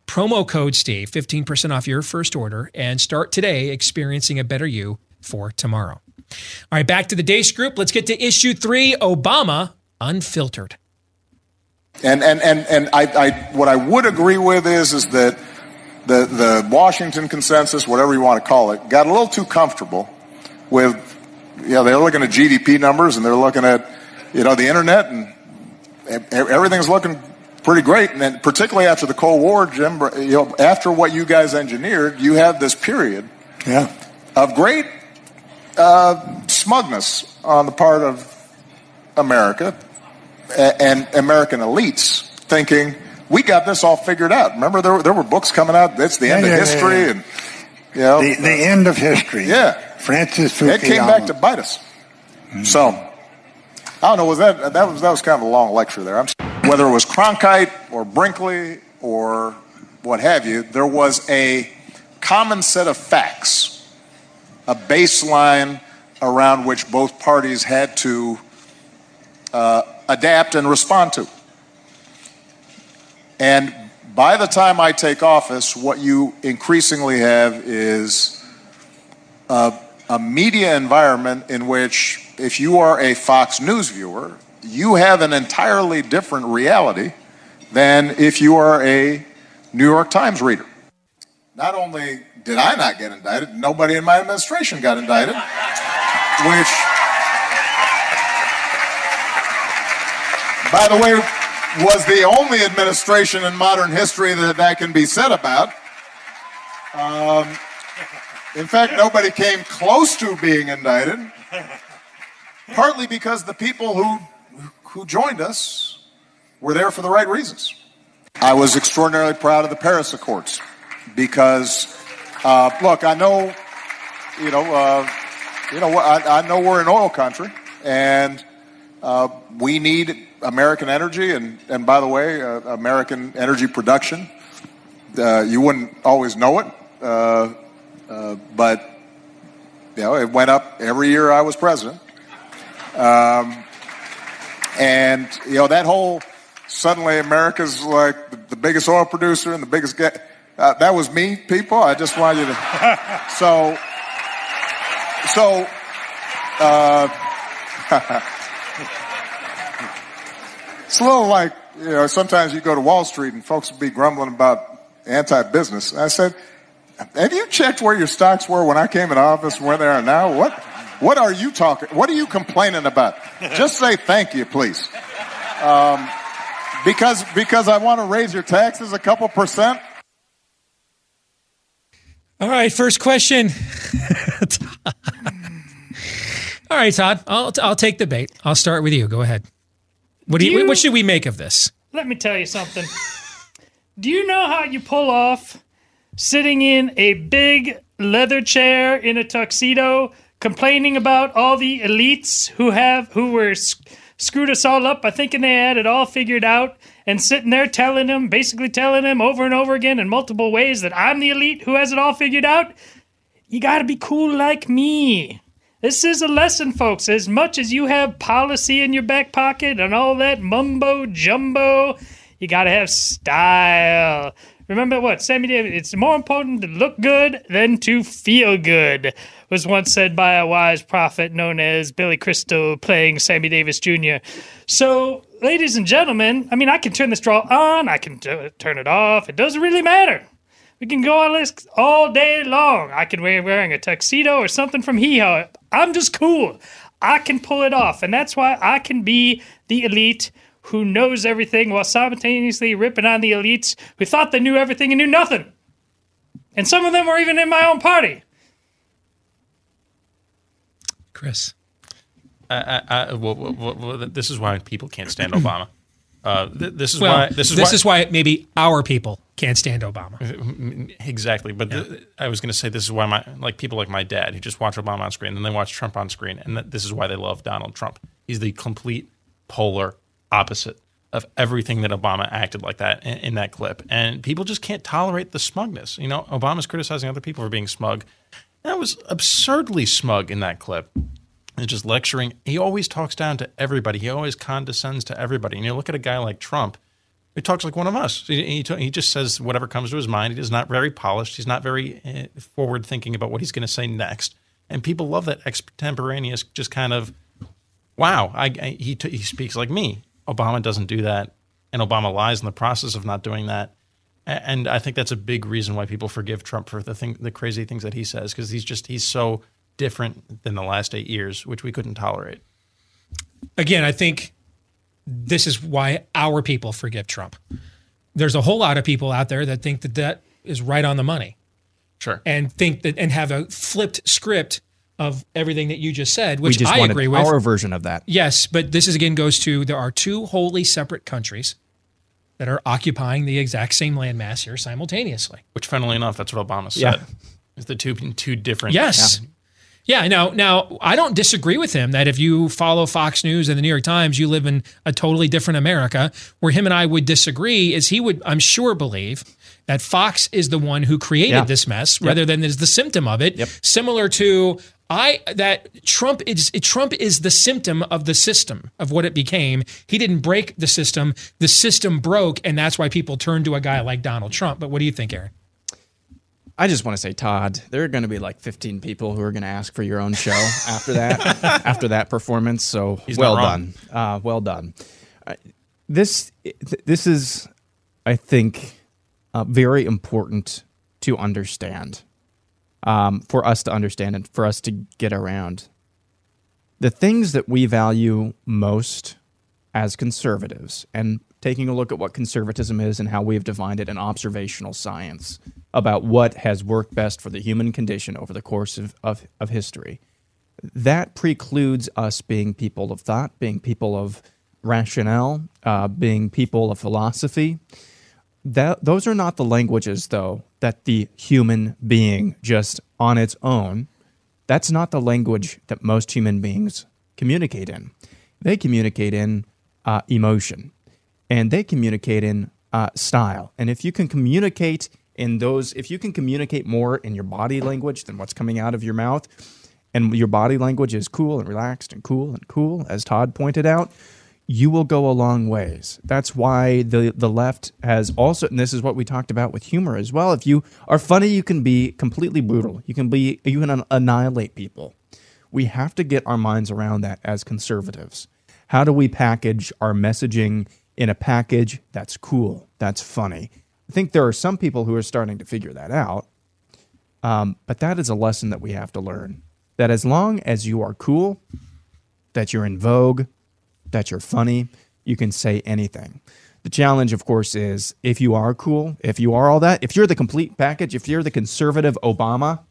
S3: Promo code Steve, 15% off your first order, and start today experiencing a better you for tomorrow. All right, back to the Deace Group. Let's get to issue three Obama Unfiltered.
S9: And and and and I, I what I would agree with is is that the, the Washington consensus, whatever you want to call it, got a little too comfortable with, you know, they're looking at GDP numbers and they're looking at, you know, the internet and everything's looking pretty great. And then particularly after the Cold War, Jim, you know, after what you guys engineered, you had this period
S10: Yeah.
S9: of great uh, smugness on the part of America and American elites thinking, we got this all figured out. Remember, there, were- there were books coming out, that's the end
S10: yeah,
S9: of
S10: yeah,
S9: history.
S10: yeah.
S9: And, you know,
S10: The, the end of history.
S9: Yeah.
S10: Francis Fukuyama.
S9: it came back to bite us. So, I don't know, was that, that was, that was kind of a long lecture there. I'm, whether it was Cronkite or Brinkley or what have you, there was a common set of facts, a baseline around which both parties had to uh, adapt and respond to. And by the time I take office, what you increasingly have is a, a media environment in which, if you are a Fox News viewer, you have an entirely different reality than if you are a New York Times reader. Not only did I not get indicted, nobody in my administration got indicted, which, by the way, was the only administration in modern history that that can be said about. Um, in fact, nobody came close to being indicted, partly because the people who, who joined us were there for the right reasons. I was extraordinarily proud of the Paris Accords because, uh, look, I know, you know, uh, you know, I, I know we're an oil country, and uh, we need American energy, and, and by the way, uh, American energy production. Uh, you wouldn't always know it, uh, uh, but you know, it went up every year I was president. Um, and you know that whole suddenly America's like the, the biggest oil producer and the biggest ga- uh, that was me, people. I just want you to. so, so. It's a little like you know. Sometimes you go to Wall Street and folks will be grumbling about anti-business. I said, "Have you checked where your stocks were when I came in office, and where they are now? What, what are you talking? What are you complaining about? Just say thank you, please." Um, because because I want to raise your taxes a couple percent.
S3: All right, first question. All right, Todd, I'll, I'll take the bait. I'll start with you. Go ahead. What do you,
S4: You-
S3: what should we make of this?
S4: Let me tell you something. Do you know how you pull off sitting in a big leather chair in a tuxedo, complaining about all the elites who have who were s- screwed us all up by thinking they had it all figured out, and sitting there telling them, basically telling them over and over again in multiple ways that I'm the elite who has it all figured out? You got to be cool like me. This is a lesson, folks. As much as you have policy in your back pocket and all that mumbo jumbo, you got to have style. Remember what Sammy Davis? It's more important to look good than to feel good, was once said by a wise prophet known as Billy Crystal playing Sammy Davis Jr. So, ladies and gentlemen, I mean, I can turn this draw on, I can t- turn it off. It doesn't really matter. We can go on this all day long. I can wear wearing a tuxedo or something from Hee Haw. I'm just cool. I can pull it off, and that's why I can be the elite who knows everything while simultaneously ripping on the elites who thought they knew everything and knew nothing. And some of them were even in my own party.
S3: Chris.
S6: I, I, I, well, well, well, well, this is why people can't stand Obama. Uh, th- this is
S3: Well,
S6: why. This is why,
S3: maybe our people can't stand Obama.
S6: Exactly, but th- I was going to say this is why my like people like my dad who just watch Obama on screen and then they watch Trump on screen, and that this is why they love Donald Trump. He's the complete polar opposite of everything that Obama acted like that in, in that clip, and people just can't tolerate the smugness. You know, Obama's criticizing other people for being smug. That was absurdly smug in that clip. And just lecturing. He always talks down to everybody. He always condescends to everybody. And you look at a guy like Trump, he talks like one of us. He, he, he just says whatever comes to his mind. He's not very polished. He's not very uh, forward thinking about what he's going to say next. And people love that extemporaneous, just kind of, wow, I, I, he, he speaks like me. Obama doesn't do that. And Obama lies in the process of not doing that. And I think that's a big reason why people forgive Trump for the thing, the crazy things that he says, because he's just he's so different than the last eight years, which we couldn't tolerate.
S3: again, I think this is why our people forgive Trump. There's a whole lot of people out there that think that that is right on the money
S6: Sure.
S3: and think that and have a flipped script of everything that you just said,
S5: We
S3: which
S5: just
S3: I
S5: wanted
S3: agree with.
S5: our version of that.
S3: Yes, but this is again goes to there are two wholly separate countries that are occupying the exact same landmass here simultaneously.
S6: Which, funnily enough, that's what Obama said.
S5: Yeah.
S6: Is the two two different?
S3: Yes. Yeah, now now I don't disagree with him that if you follow Fox News and the New York Times, you live in a totally different America. Where him and I would disagree is he would, I'm sure, believe that Fox is the one who created
S5: Yeah.
S3: this mess rather than is the symptom of it. Similar to I that Trump is Trump is the symptom of the system of what it became. He didn't break the system. The system broke, and that's why people turned to a guy like Donald Trump. But what do you think, Aaron?
S5: I just want to say, Todd, there are going to be like 15 people who are going to ask for your own show after that, after that performance. So
S6: He's
S5: well done, uh, well done. Uh, this this is, I think, uh, very important to understand, um, for us to understand and for us to get around. The things that we value most as conservatives and taking a look at what conservatism is and how we've defined it in observational science about what has worked best for the human condition over the course of, of, of history. That precludes us being people of thought, being people of rationale, uh, being people of philosophy. That, those are not the languages, though, that the human being just on its own, that's not the language that most human beings communicate in. They communicate in uh, emotion and they communicate in uh, style. And if you can communicate in those, if you can communicate more in your body language than what's coming out of your mouth, and your body language is cool and relaxed and cool and cool, as Todd pointed out, you will go a long ways. That's why the the left has also, and this is what we talked about with humor as well. If you are funny, you can be completely brutal. You can be you can annihilate people. We have to get our minds around that as conservatives. How do we package our messaging in a package that's cool, that's funny? I think there are some people who are starting to figure that out. Um, but that is a lesson that we have to learn. That as long as you are cool, that you're in vogue, that you're funny, you can say anything. The challenge, of course, is if you are cool, if you are all that, if you're the complete package, if you're the conservative Obama,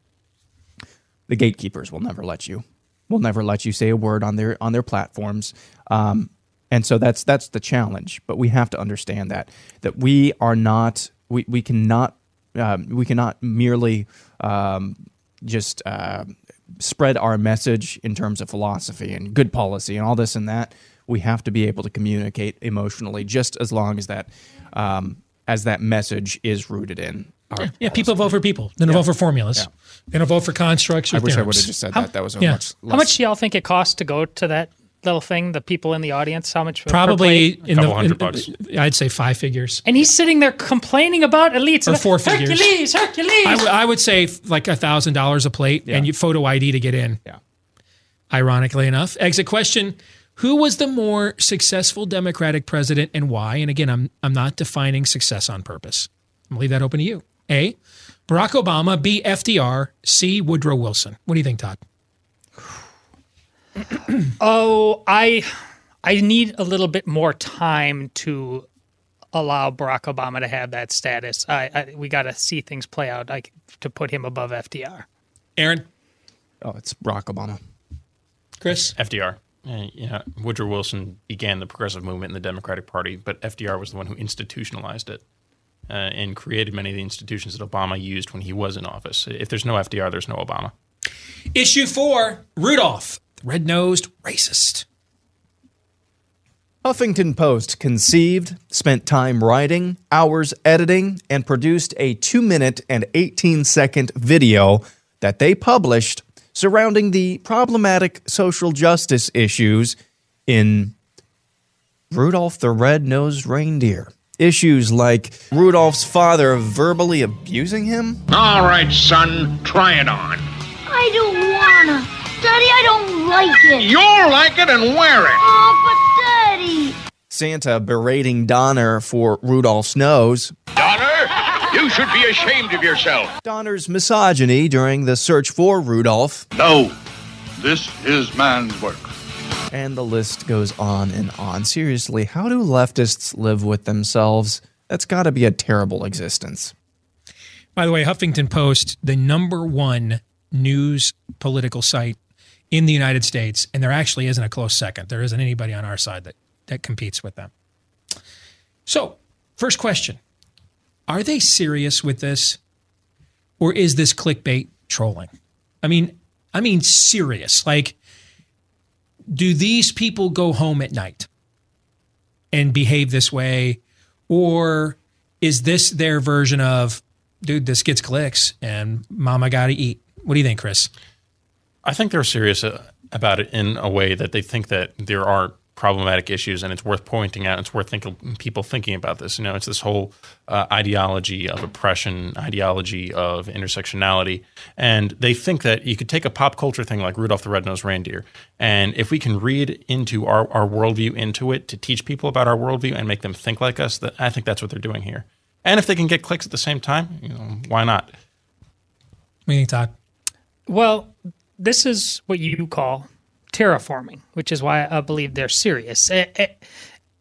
S5: the gatekeepers will never let you. Will never let you say a word on their on their platforms. Um, and so that's that's the challenge. But we have to understand that that we are not we we cannot um, we cannot merely um, just uh, spread our message in terms of philosophy and good policy and all this and that. We have to be able to communicate emotionally, just as long as that um, as that message is rooted in. Our
S3: Yeah, people vote for people. They don't vote for formulas. They don't vote for constructs
S5: I wish I would have just said
S4: How-
S5: that. That was a
S3: yeah.
S5: much. Less,
S4: How much do y'all think it costs to go to that little thing? The people in the audience, how much?
S3: Probably
S4: plate?
S3: in
S6: Couple
S3: the
S6: hundred
S3: in-
S6: bucks.
S3: I'd say five figures.
S4: And he's sitting there complaining about elites.
S3: Or four figures.
S4: Hercules, Hercules.
S3: I would- say like a thousand dollars a plate and you photo ID to get in.
S5: Yeah.
S3: Ironically enough, exit question: Who was the more successful Democratic president and why? And again, I'm I'm not defining success on purpose. I'm gonna leave that open to you. A. Barack Obama. B. FDR. C. Woodrow Wilson. What do you think, Todd?
S4: Oh, I I need a little bit more time to allow Barack Obama to have that status. I, I we got to see things play out like to put him above FDR.
S3: Aaron,
S5: Oh, it's Barack Obama.
S3: Chris.
S6: FDR. Uh, yeah, Woodrow Wilson began the progressive movement in the Democratic Party, but FDR was the one who institutionalized it uh, and created many of the institutions that Obama used when he was in office. If there's no FDR, there's no Obama.
S3: Issue four: Rudolph, the red-nosed racist.
S5: Huffington Post conceived, spent time writing, hours editing, and produced a 2 minute and 18 second video that they published surrounding the problematic social justice issues in Rudolph the Red-Nosed Reindeer. Issues like Rudolph's father verbally abusing him,
S11: All right, son, try it on.
S8: I don't wanna. Daddy, I don't like it.
S11: You'll like it and wear it.
S8: Oh, but Daddy.
S5: Santa berating Donner for Rudolph's nose,
S11: Donner, You should be ashamed of yourself.
S5: Donner's misogyny during the search for Rudolph.
S12: No, this is man's work.
S5: And the list goes on and on. Seriously, how do leftists live with themselves? That's got to be a terrible existence.
S3: By the way, Huffington Post, the number one news political site in the United States, and there actually isn't a close second. There isn't anybody on our side that, that competes with them. So, first question Are they serious with this? Or is this clickbait trolling? I mean, I mean serious. Like, do these people go home at night and behave this way? Or is this their version of, dude, this gets clicks and mama got to eat? What do you think, Chris?
S6: I think they're serious uh, about it in a way that they think that there are problematic issues and it's worth pointing out. It's worth thinking, people thinking about this. You know, it's this whole uh, ideology of oppression, ideology of intersectionality. And they think that you could take a pop culture thing like Rudolph the Red-Nosed Reindeer, and if we can read into our, our worldview into it to teach people about our worldview and make them think like us, that I think that's what they're doing here. And if they can get clicks at the same time, you know, why not?
S3: Meaning, do you Todd?
S4: Well, this is what you call terraforming, which is why I believe they're serious. Eh, eh,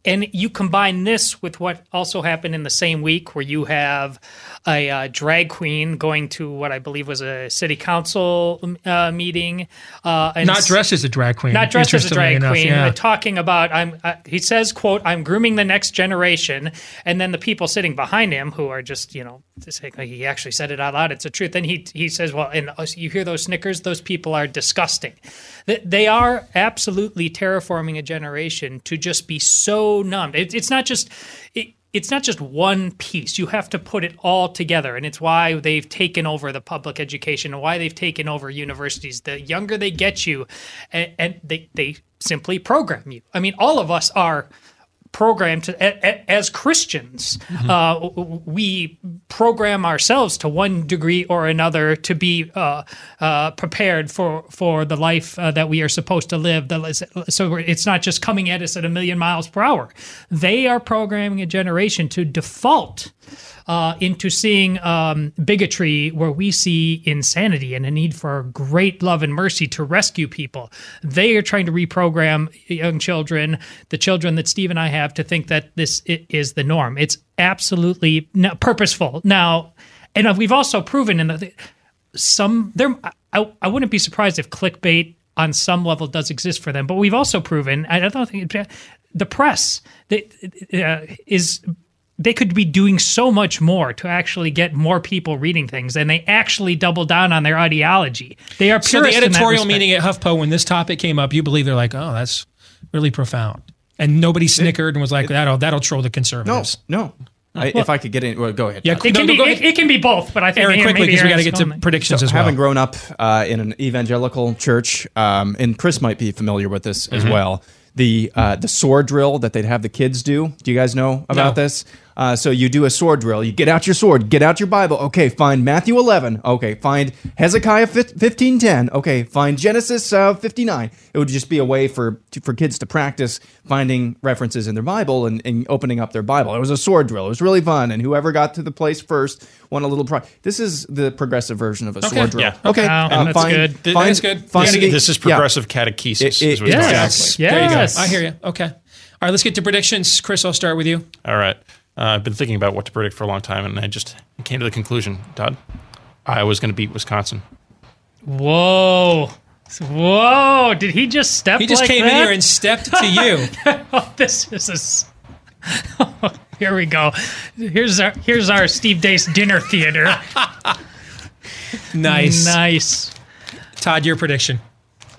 S4: And you combine this with what also happened in the same week, where you have a uh, drag queen going to what I believe was a city council uh, meeting, uh,
S3: and not dressed as a drag queen,
S4: not dressed as a drag
S3: enough,
S4: queen,
S3: yeah.
S4: talking about I'm. Uh, he says, "quote I'm grooming the next generation," and then the people sitting behind him who are just you know saying like, he actually said it out loud. It's the truth. Then he he says, "Well," and you hear those snickers. Those people are disgusting. They are absolutely terraforming a generation to just be so numbed. It, it's not just. It, it's not just one piece. You have to put it all together. And it's why they've taken over the public education and why they've taken over universities. The younger they get you, and, and they, they simply program you. I mean, all of us are programmed to, as Christians. Mm-hmm. Uh, we program ourselves to one degree or another to be uh, uh, prepared for for the life uh, that we are supposed to live. So it's not just coming at us at a million miles per hour. They are programming a generation to default uh, into seeing um, bigotry where we see insanity and a need for great love and mercy to rescue people. They are trying to reprogram young children, the children that Steve and I have, to think that this is the norm. It's absolutely purposeful. Now, and we've also proven in the some there. I, I wouldn't be surprised if clickbait on some level does exist for them, but we've also proven. I don't think the press that uh, is they could be doing so much more to actually get more people reading things, and they actually double down on their ideology. They are
S3: so the editorial meeting at HuffPo when this topic came up, you believe they're like, oh, that's really profound, and nobody snickered and was like, that'll that'll troll the conservatives.
S5: No, no. I, well, if I could get in, well, go ahead.
S4: Yeah, it can, no, be, it, it, can be both, but I think
S3: Aaron, quickly because we got to get to predictions
S5: so,
S3: as well.
S5: Having grown up uh, in an evangelical church, um, and Chris might be familiar with this mm-hmm. as well. The uh, the sword drill that they'd have the kids do. Do you guys know about no. this? Uh, so you do a sword drill. You get out your sword, get out your Bible. Okay, find Matthew 11. Okay, find Hezekiah 1510. Okay, find Genesis uh, 59. It would just be a way for for kids to practice finding references in their Bible and, and opening up their Bible. It was a sword drill. It was really fun, and whoever got to the place first won a little prize. This is the progressive version of a
S3: okay.
S5: sword drill.
S3: Yeah.
S5: Okay,
S4: wow. uh,
S3: that's
S5: find,
S3: good.
S5: Find,
S3: that's good.
S5: Find,
S6: this, this, is progressive yeah. catechesis.
S5: It, it,
S4: yes.
S3: Exactly. Yes. There you go. I hear you. Okay. All right, let's get to predictions. Chris, I'll start with you.
S6: All right. Uh, I've been thinking about what to predict for a long time, and I just came to the conclusion, Todd, Iowa's going to beat Wisconsin.
S4: Whoa. Whoa. Did he just step
S3: He just
S4: like
S3: came
S4: that?
S3: in here and stepped to you.
S4: oh, this is a. here we go. Here's our here's our Steve Deace dinner theater.
S3: nice.
S4: Nice.
S3: Todd, your prediction.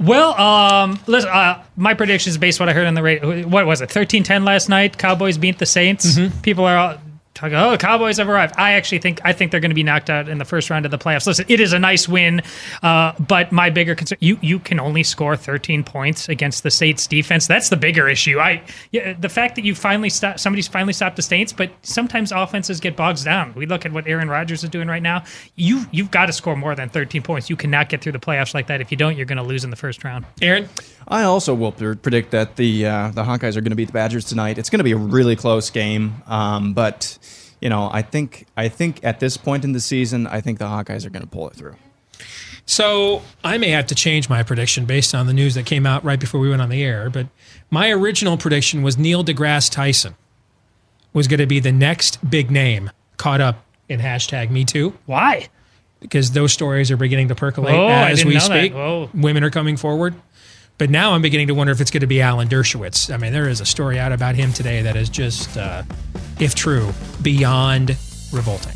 S4: Well, um, listen, uh, my prediction is based on what I heard on the radio. What was it? Thirteen ten last night. Cowboys beat the Saints.
S3: Mm-hmm.
S4: People are all talking. Oh, Cowboys have arrived. I actually think I think they're going to be knocked out in the first round of the playoffs. Listen, it is a nice win, uh, but my bigger concern you you can only score thirteen points against the Saints defense. That's the bigger issue. I yeah, the fact that you finally stop somebody's finally stopped the Saints, but sometimes offenses get bogged down. We look at what Aaron Rodgers is doing right now. You you've got to score more than thirteen points. You cannot get through the playoffs like that. If you don't, you're going to lose in the first round.
S3: Aaron.
S5: I also will predict that the uh, the Hawkeyes are going to beat the Badgers tonight. It's going to be a really close game, um, but you know, I think I think at this point in the season, I think the Hawkeyes are going to pull it through.
S3: So I may have to change my prediction based on the news that came out right before we went on the air. But my original prediction was Neil deGrasse Tyson was going to be the next big name caught up in hashtag Me Too.
S4: Why?
S3: Because those stories are beginning to percolate
S4: Oh,
S3: as we speak. Women are coming forward. But now I'm beginning to wonder if it's going to be Alan Dershowitz. I mean, there is a story out about him today that is just, uh, if true, beyond revolting.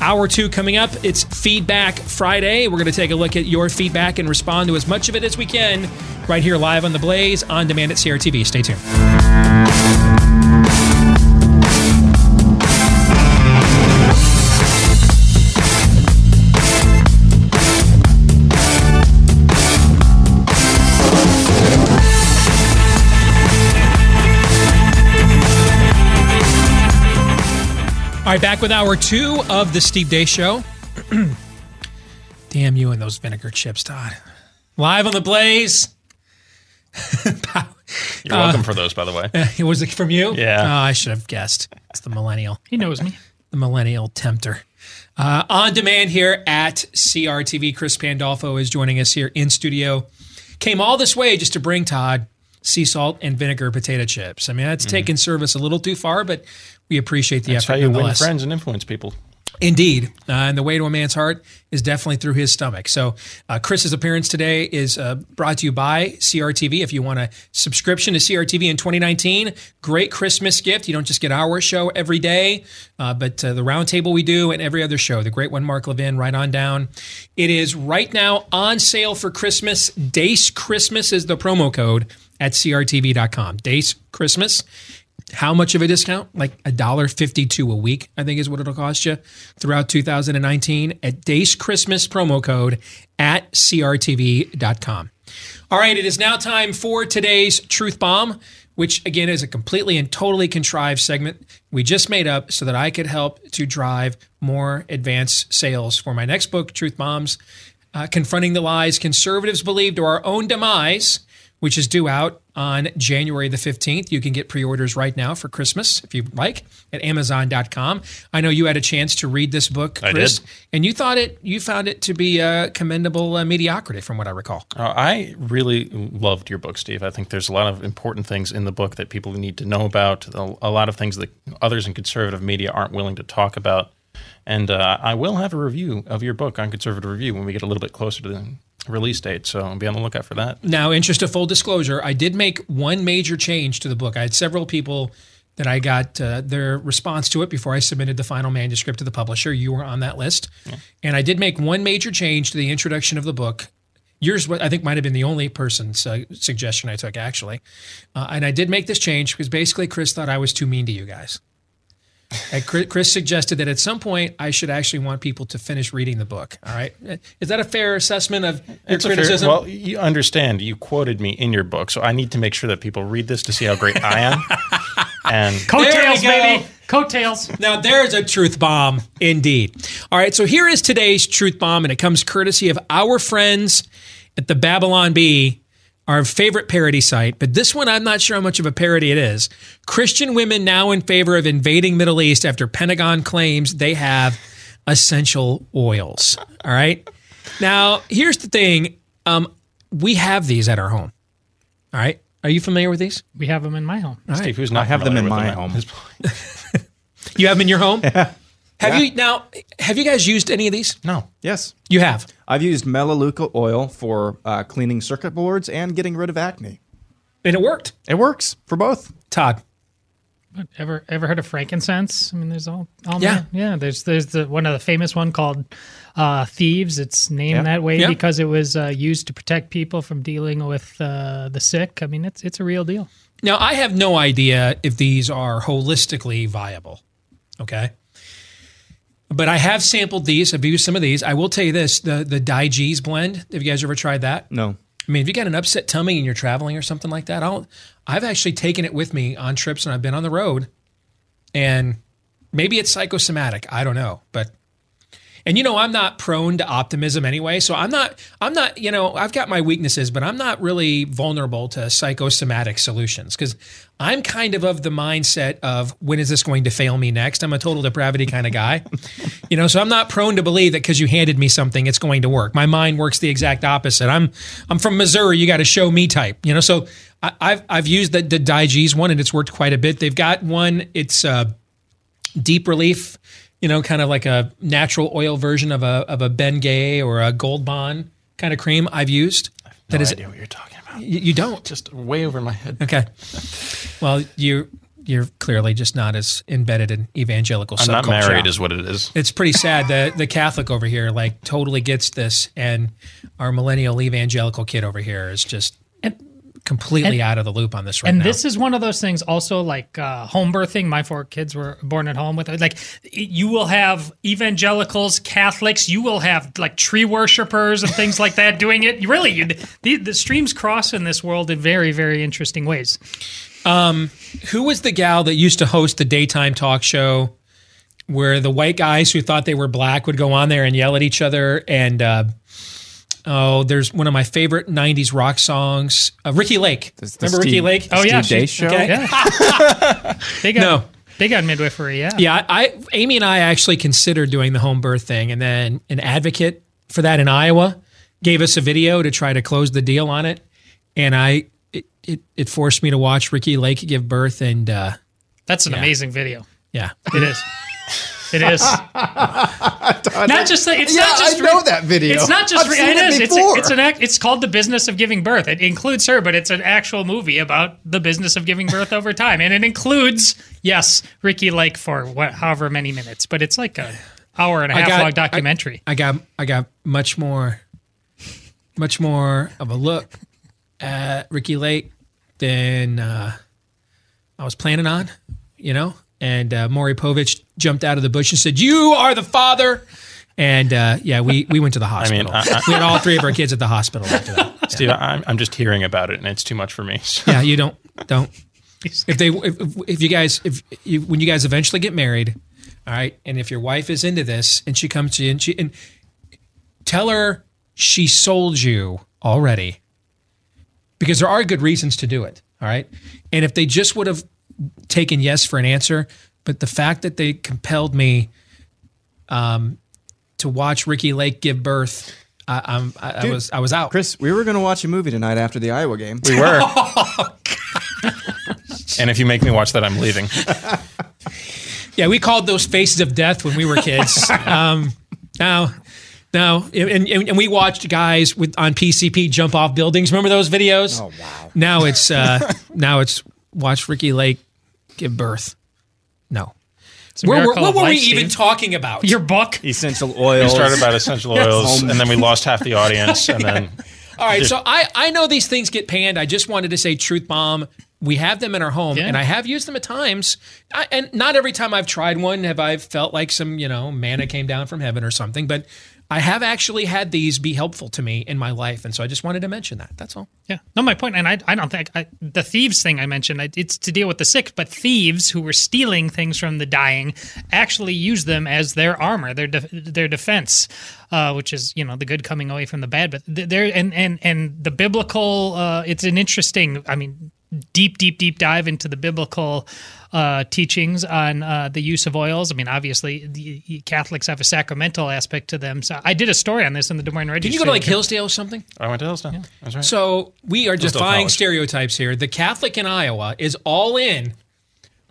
S3: Hour two coming up. It's Feedback Friday. We're going to take a look at your feedback and respond to as much of it as we can right here live on The Blaze on demand at CRTV. Stay tuned. All right, back with hour two of the Steve Deace Show. Damn you and those vinegar chips, Todd. Live on the Blaze.
S6: You're welcome for those, by the way.
S3: It was from you?
S6: Yeah.
S3: Oh, I should have guessed. It's the millennial.
S4: He knows me.
S3: The millennial tempter. Uh, on demand here at CRTV. Chris Pandolfo is joining us here in studio. Came all this way just to bring Todd sea salt and vinegar potato chips. I mean, that's taken service a little too far, but we appreciate the.
S6: That's
S3: effort.
S6: how you win friends and influence people.
S3: Indeed. Uh, and the way to a man's heart is definitely through his stomach. So, uh, Chris's appearance today is uh, brought to you by CRTV. If you want a subscription to CRTV in 2019, great Christmas gift. You don't just get our show every day, uh, but uh, the roundtable we do and every other show, the great one, Mark Levin, right on down. It is right now on sale for Christmas. Deace Christmas is the promo code at crtv.com. Deace Christmas. How much of a discount? Like a dollar fifty-two a week, I think is what it'll cost you throughout 2019 at Deace Christmas promo code at crtv.com. All right, it is now time for today's Truth Bomb, which again is a completely and totally contrived segment we just made up so that I could help to drive more advanced sales for my next book, Truth Bombs, uh, Confronting the Lies Conservatives Believe to Our Own Demise which is due out on January the 15th. You can get pre orders right now for Christmas if you'd like at Amazon.com. I know you had a chance to read this book,
S6: I
S3: Chris,
S6: did.
S3: and you thought it, you found it to be a commendable uh, mediocrity from what I recall.
S6: Uh, I really loved your book, Steve. I think there's a lot of important things in the book that people need to know about, a, a lot of things that others in conservative media aren't willing to talk about. And uh, I will have a review of your book on Conservative Review when we get a little bit closer to the release date. So be on the lookout for that.
S3: Now, interest of full disclosure, I did make one major change to the book. I had several people that I got uh, their response to it before I submitted the final manuscript to the publisher. You were on that list. And I did make one major change to the introduction of the book. Yours, I think, might have been the only person's uh, suggestion I took, actually. Uh, and I did make this change because basically Chris thought I was too mean to you guys. And Chris Chris suggested that at some point I should actually want people to finish reading the book. All right, is that a fair assessment of your
S6: It's a fair-
S3: criticism?
S6: well, you understand. You quoted me in your book, so I need to make sure that people read this to see how great I am. And
S4: Coattails,
S3: There we go.
S4: baby. Coattails.
S3: Now there's a truth bomb indeed. All right, so here is today's truth bomb, and it comes courtesy of our friends at the Babylon Bee, our favorite parody site. But this one, I'm not sure how much of a parody it is. Christian women now in favor of invading Middle East after Pentagon claims they have essential oils. All right. Now here's the thing. Um, we have these at our home. All right. Are you familiar with these?
S4: We have them in my home.
S3: All right.
S6: Steve, who's not
S5: I have them in my
S6: with
S5: home.
S3: You have them in your home? Have
S5: Yeah.
S3: you now? Have you guys used any of these?
S6: No.
S5: Yes.
S3: You have.
S5: I've used Melaleuca oil for uh, cleaning circuit boards and getting rid of acne.
S3: And it worked.
S5: It works for both.
S3: Todd.
S4: But ever ever heard of frankincense? I mean, there's all, all
S3: Yeah.
S4: yeah. There's there's the one of the famous one called uh, thieves. It's named
S5: Yeah.
S4: that way
S3: Yeah.
S4: because it was uh, used to protect people from dealing with uh, the sick. I mean, it's it's a real deal.
S3: Now, I have no idea if these are holistically viable. Okay. But I have sampled these. I've used some of these. I will tell you this the, the DiGize blend. Have you guys ever tried that?
S5: No.
S3: I mean, if you got an upset tummy and you're traveling or something like that, I'll, I've actually taken it with me on trips and I've been on the road. And maybe it's psychosomatic. I don't know. But And you know, I'm not prone to optimism anyway, so I'm not I'm not, you know, I've got my weaknesses, but I'm not really vulnerable to psychosomatic solutions cuz I'm kind of of the mindset of when is this going to fail me next? I'm a total depravity kind of guy. you know, so I'm not prone to believe that cuz you handed me something it's going to work. My mind works the exact opposite. I'm I'm from Missouri, you got to show me type. You know, so I, I've I've used the the DiGize one and it's worked quite a bit. They've got one it's uh deep relief, you know, kind of like a natural oil version of a of a Ben Gay or a Gold Bond kind of cream I've used.
S6: I have no idea what you're talking about.
S3: You, you don't.
S6: Just way over my head.
S3: Okay. Well, you you're clearly just not as embedded in evangelical
S6: I'm not
S3: subculture.
S6: married, is what it is.
S3: It's pretty sad that the Catholic over here like totally gets this, and our millennial evangelical kid over here is just completely
S4: and-
S3: out of the loop on this right now.
S4: and
S3: now.
S4: this is one of those things also like uh, home birthing my four kids were born at home with like you will have evangelicals catholics you will have like tree worshippers and things like that doing it really you, the, the streams cross in this world in very very interesting ways
S3: Um, who was the gal that used to host the daytime talk show where the white guys who thought they were black would go on there and yell at each other? And uh, oh, there's one of my favorite '90s rock songs, uh, Ricki Lake.
S5: the
S3: Remember
S5: Ricki
S3: Lake?
S5: the Oh, yeah, Steve Deace she- Show?
S3: Okay.
S4: yeah they got
S3: No.
S4: they got midwifery yeah
S3: Yeah, I Amy and I actually considered doing the home birth thing, and then an advocate for that in Iowa gave us a video to try to close the deal on it, and I it it, it forced me to watch Ricki Lake give birth, and uh,
S4: that's an
S3: Yeah.
S4: amazing video
S3: yeah,
S4: it is it is not just that it's
S5: Yeah,
S4: not just
S5: I know that video.
S4: It's not just
S5: I've seen
S4: it
S5: it
S4: is. It's, a, it's an act, it's called the business of giving birth. It includes her, but it's an actual movie about the business of giving birth over time, and it includes yes, Ricki Lake for what, however many minutes, but it's like a hour and a half
S3: got-
S4: long documentary.
S3: I got I got much more much more of a look at Ricki Lake than uh, I was planning on, you know. And uh, Maury Povich jumped out of the bush and said, "You are the father." And uh, yeah, we we went to the
S6: I mean,
S3: hospital.
S6: I- I-
S3: we had all three of our kids at the hospital after that.
S6: Steve, I'm, I'm just hearing about it, and it's too much for me. So-
S3: Yeah, you don't don't. If they if, if you guys if you, when you guys eventually get married, all right, and if your wife is into this and she comes to you and she and tell her she sold you already, because there are good reasons to do it. All right, and if they just would have taken yes for an answer, but the fact that they compelled me um, to watch Ricki Lake give birth, I, I'm I, I was I was out.
S5: Chris, we were going to watch a movie tonight after the Iowa game.
S6: We were. and if you make me watch that, I'm leaving.
S3: Yeah, we called those faces of death when we were kids. um, now, now, and, and, and we watched guys with on PCP jump off buildings. Remember those videos? Oh wow! Now it's uh, now it's watch Ricki Lake give birth. No,
S4: a
S3: Where- where- what
S4: of
S3: were we
S4: life,
S3: even talking about?
S4: Your book.
S5: Essential oils.
S6: We started about essential oils, and then we lost half the audience, and then
S3: All right, so I, I know these things get panned. I just wanted to say truth bomb. We have them in our home,
S4: Yeah.
S3: and I have used them at times. I, and not every time I've tried one have I felt like some you know manna came down from heaven or something. But I have actually had these be helpful to me in my life, and so I just wanted to mention that. That's all.
S4: Yeah, no, my point, and I, I don't think I, the thieves thing I mentioned. I, it's to deal with the sick, but thieves who were stealing things from the dying actually use them as their armor, their de- their defense, uh, which is you know the good coming away from the bad. But there and and and the biblical, uh, it's an interesting. I mean, deep, deep, deep dive into the biblical uh, teachings on uh, the use of oils. I mean, obviously, the Catholics have a sacramental aspect to them. So I did a story on this in the Des Moines Register.
S3: Did you go to like Hillsdale or something?
S6: I went to Hillsdale. That's right.
S3: So we are
S6: Hillsdale
S3: defying
S6: College.
S3: stereotypes here. The Catholic in Iowa is all in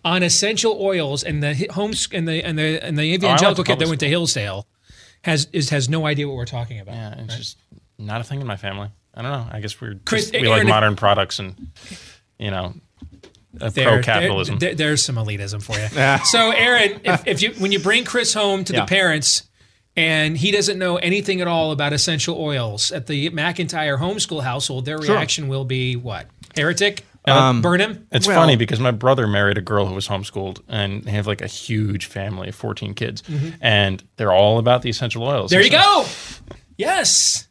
S3: on essential oils, and the hi- homes and the and the and the
S6: to
S3: evangelical kid that
S6: public
S3: went to Hillsdale has is has no idea what we're talking about.
S6: Yeah, it's just not a thing in my family. I don't know. I guess we're
S3: Chris,
S6: just, we
S3: Aaron,
S6: like modern products and you know
S3: There-
S6: pro capitalism.
S3: there- there- there's some elitism for you. so, Aaron, if, if you when you bring Chris home to
S5: Yeah.
S3: the parents and he doesn't know anything at all about essential oils at the McIntyre homeschool household, their
S5: Sure.
S3: reaction will be what? Heretic?
S6: Um,
S3: Burn him?
S6: It's
S5: Well-
S6: funny because my brother married a girl who was homeschooled, and they have like a huge family of 14 kids, and they're all about the essential oils.
S3: Mm-hmm. There you
S6: So-
S3: go. Yes.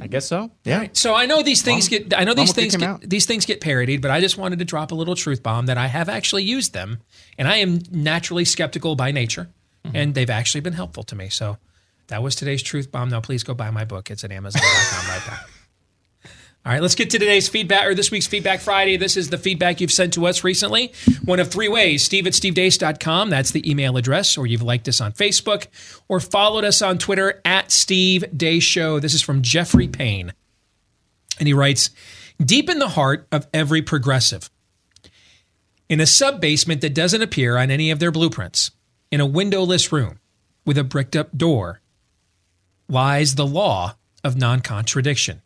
S5: I guess so. Yeah.
S3: So I know these things get I know these things get,
S5: out.
S3: these things get parodied, but I just wanted to drop a little truth bomb that I have actually used them, and I am naturally skeptical by nature,
S5: Mm-hmm.
S3: and they've actually been helpful to me. So That was today's truth bomb. Now, please go buy my book. It's at Amazon.com right now. All right, let's get to today's feedback or this week's Feedback Friday. This is the feedback you've sent to us recently. One of three ways steve at stevedeace.com. That's the email address, or you've liked us on Facebook or followed us on Twitter at Steve Deace Show. This is from Jeffrey Payne. And he writes Deep in the heart of every progressive, in a sub basement that doesn't appear on any of their blueprints, in a windowless room with a bricked up door, lies the law of non contradiction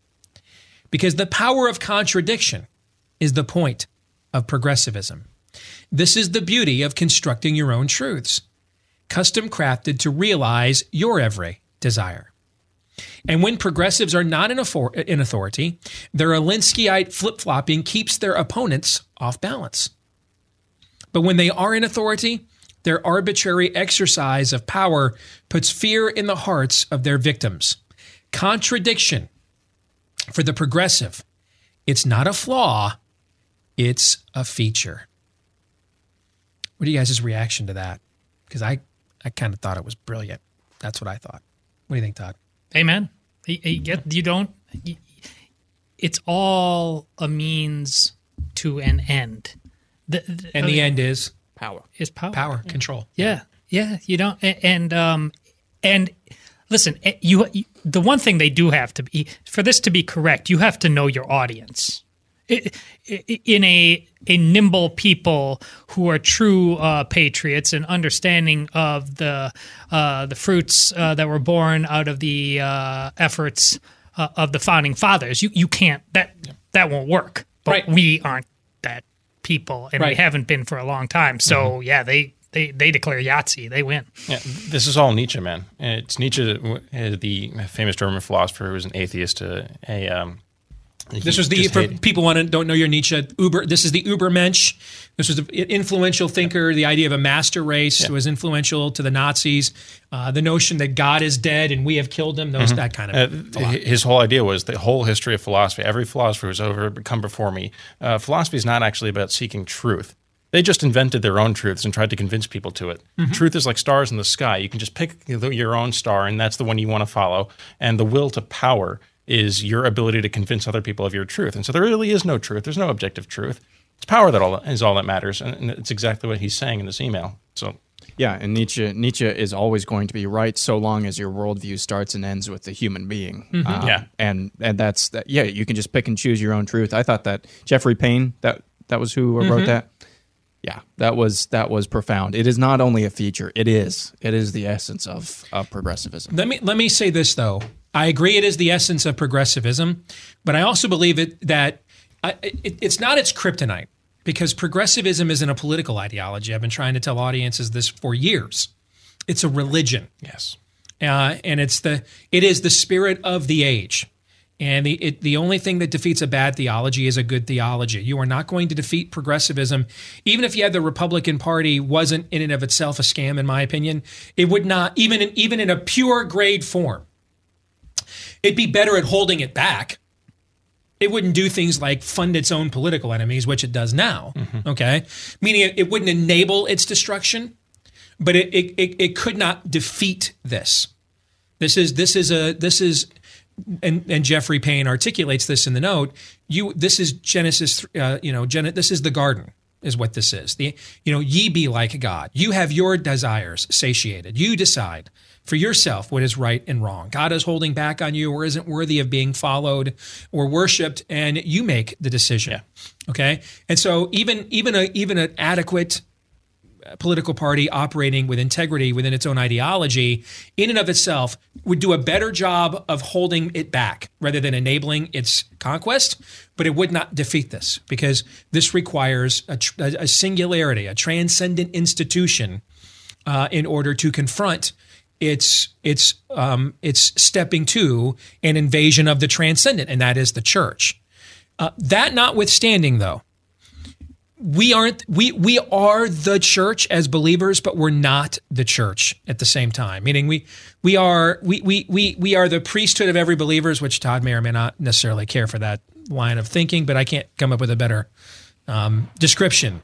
S3: because the power of contradiction is the point of progressivism. This is the beauty of constructing your own truths, custom crafted to realize your every desire. And when progressives are not in, authority, their Alinskyite flip flopping keeps their opponents off balance. But when they are in authority, their arbitrary exercise of power puts fear in the hearts of their victims. Contradiction for the progressive, it's not a flaw, it's a feature. What are you guys' reaction to that? Because I, I kind of thought it was brilliant. That's what I thought. What do you think, Todd?
S4: Amen. You, get, you don't. it's all a means to an end.
S3: The, the, and the uh, end is
S5: power.
S4: Is power.
S3: Power, control.
S4: Yeah, yeah. You don't. And um, and listen, you, you the one thing they do have to be for this to be correct, you have to know your audience. in a a nimble people who are true uh, patriots and understanding of the uh, the fruits uh, that were born out of the uh, efforts uh, of the founding fathers, you you can't that that won't work. But
S3: right.
S4: we aren't that people, and
S3: right.
S4: we haven't been for a long time. So mm-hmm. yeah, they they they declare Yahtzee, they win.
S6: Yeah, this is all Nietzsche, man. It's Nietzsche, the famous German philosopher who was an atheist, a, a um,
S3: this was the for hated. people want to don't know your Nietzsche Uber. This is the Ubermensch. This was an influential thinker. The idea of a master race yeah. was influential to the Nazis. Uh, the notion that God is dead and we have killed him. Those mm-hmm. that kind of.
S6: Uh, his whole idea was the whole history of philosophy. Every philosopher who's ever come before me. Uh, philosophy is not actually about seeking truth. They just invented their own truths and tried to convince people to it. Mm-hmm. Truth is like stars in the sky. You can just pick your own star, and that's the one you want to follow. And the will to power is your ability to convince other people of your truth. And so there really is no truth. There's no objective truth. It's power that all is all that matters, and it's exactly what he's saying in this email. So.
S5: Yeah, and Nietzsche Nietzsche is always going to be right so long as your worldview starts and ends with the human being.
S6: Mm-hmm. Um, yeah,
S5: and and that's that. Yeah, you can just pick and choose your own truth. I thought that Jeffrey Payne that that was who mm-hmm. wrote that yeah, that was that was profound. It is not only a feature; it is it is the essence of, of progressivism.
S3: Let me let me say this though. I agree it is the essence of progressivism, but I also believe it that I, it, it's not its kryptonite because progressivism isn't a political ideology. I've been trying to tell audiences this for years. It's a religion.
S6: Yes.
S3: Uh, and it's the it is the spirit of the age. And the, it, the only thing that defeats a bad theology is a good theology. You are not going to defeat progressivism. Even if you had the Republican Party wasn't in and of itself a scam, in my opinion, it would not, even in, even in a pure grade form, it'd be better at holding it back. It wouldn't do things like fund its own political enemies, which it does now. Mm-hmm. Okay. Meaning it, it, wouldn't enable its destruction, but it, it, it could not defeat this. This is, this is a, this is, and, and Jeffrey Payne articulates this in the note. You, this is Genesis. Uh, you know, Gen- this is the garden, is what this is. The, you know, ye be like God. You have your desires satiated. You decide for yourself what is right and wrong. God is holding back on you, or isn't worthy of being followed or worshipped, and you make the decision.
S6: Yeah.
S3: Okay, and so even even a even an adequate political party operating with integrity within its own ideology, in and of itself, would do a better job of holding it back rather than enabling its conquest. But it would not defeat this because this requires a, a singularity, a transcendent institution, uh, in order to confront its its um, its stepping to an invasion of the transcendent, and that is the church. Uh, that notwithstanding, though, we aren't we we are the church as believers but we're not the church at the same time. Meaning we we are we we we, we are the priesthood of every believers which todd may or may not necessarily care for that line of thinking but i can't come up with a better um, description.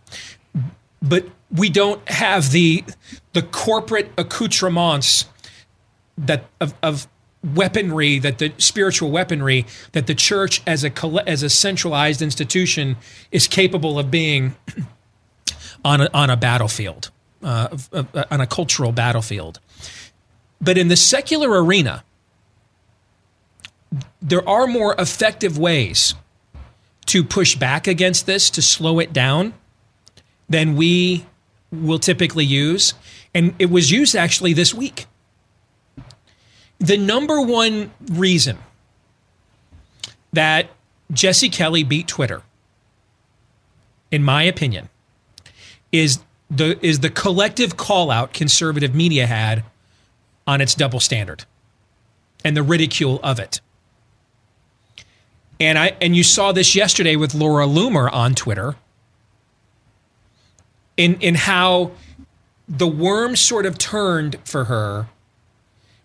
S3: But we don't have the the corporate accoutrements that of, of weaponry that the spiritual weaponry that the church as a as a centralized institution is capable of being on a, on a battlefield, uh, uh, on a cultural battlefield. But in the secular arena, there are more effective ways to push back against this, to slow it down, than we will typically use. And it was used actually this week. The number one reason that Jesse Kelly beat Twitter, in my opinion, is the is the collective call out conservative media had on its double standard and the ridicule of it. And I and you saw this yesterday with Laura Loomer on Twitter in in how the worm sort of turned for her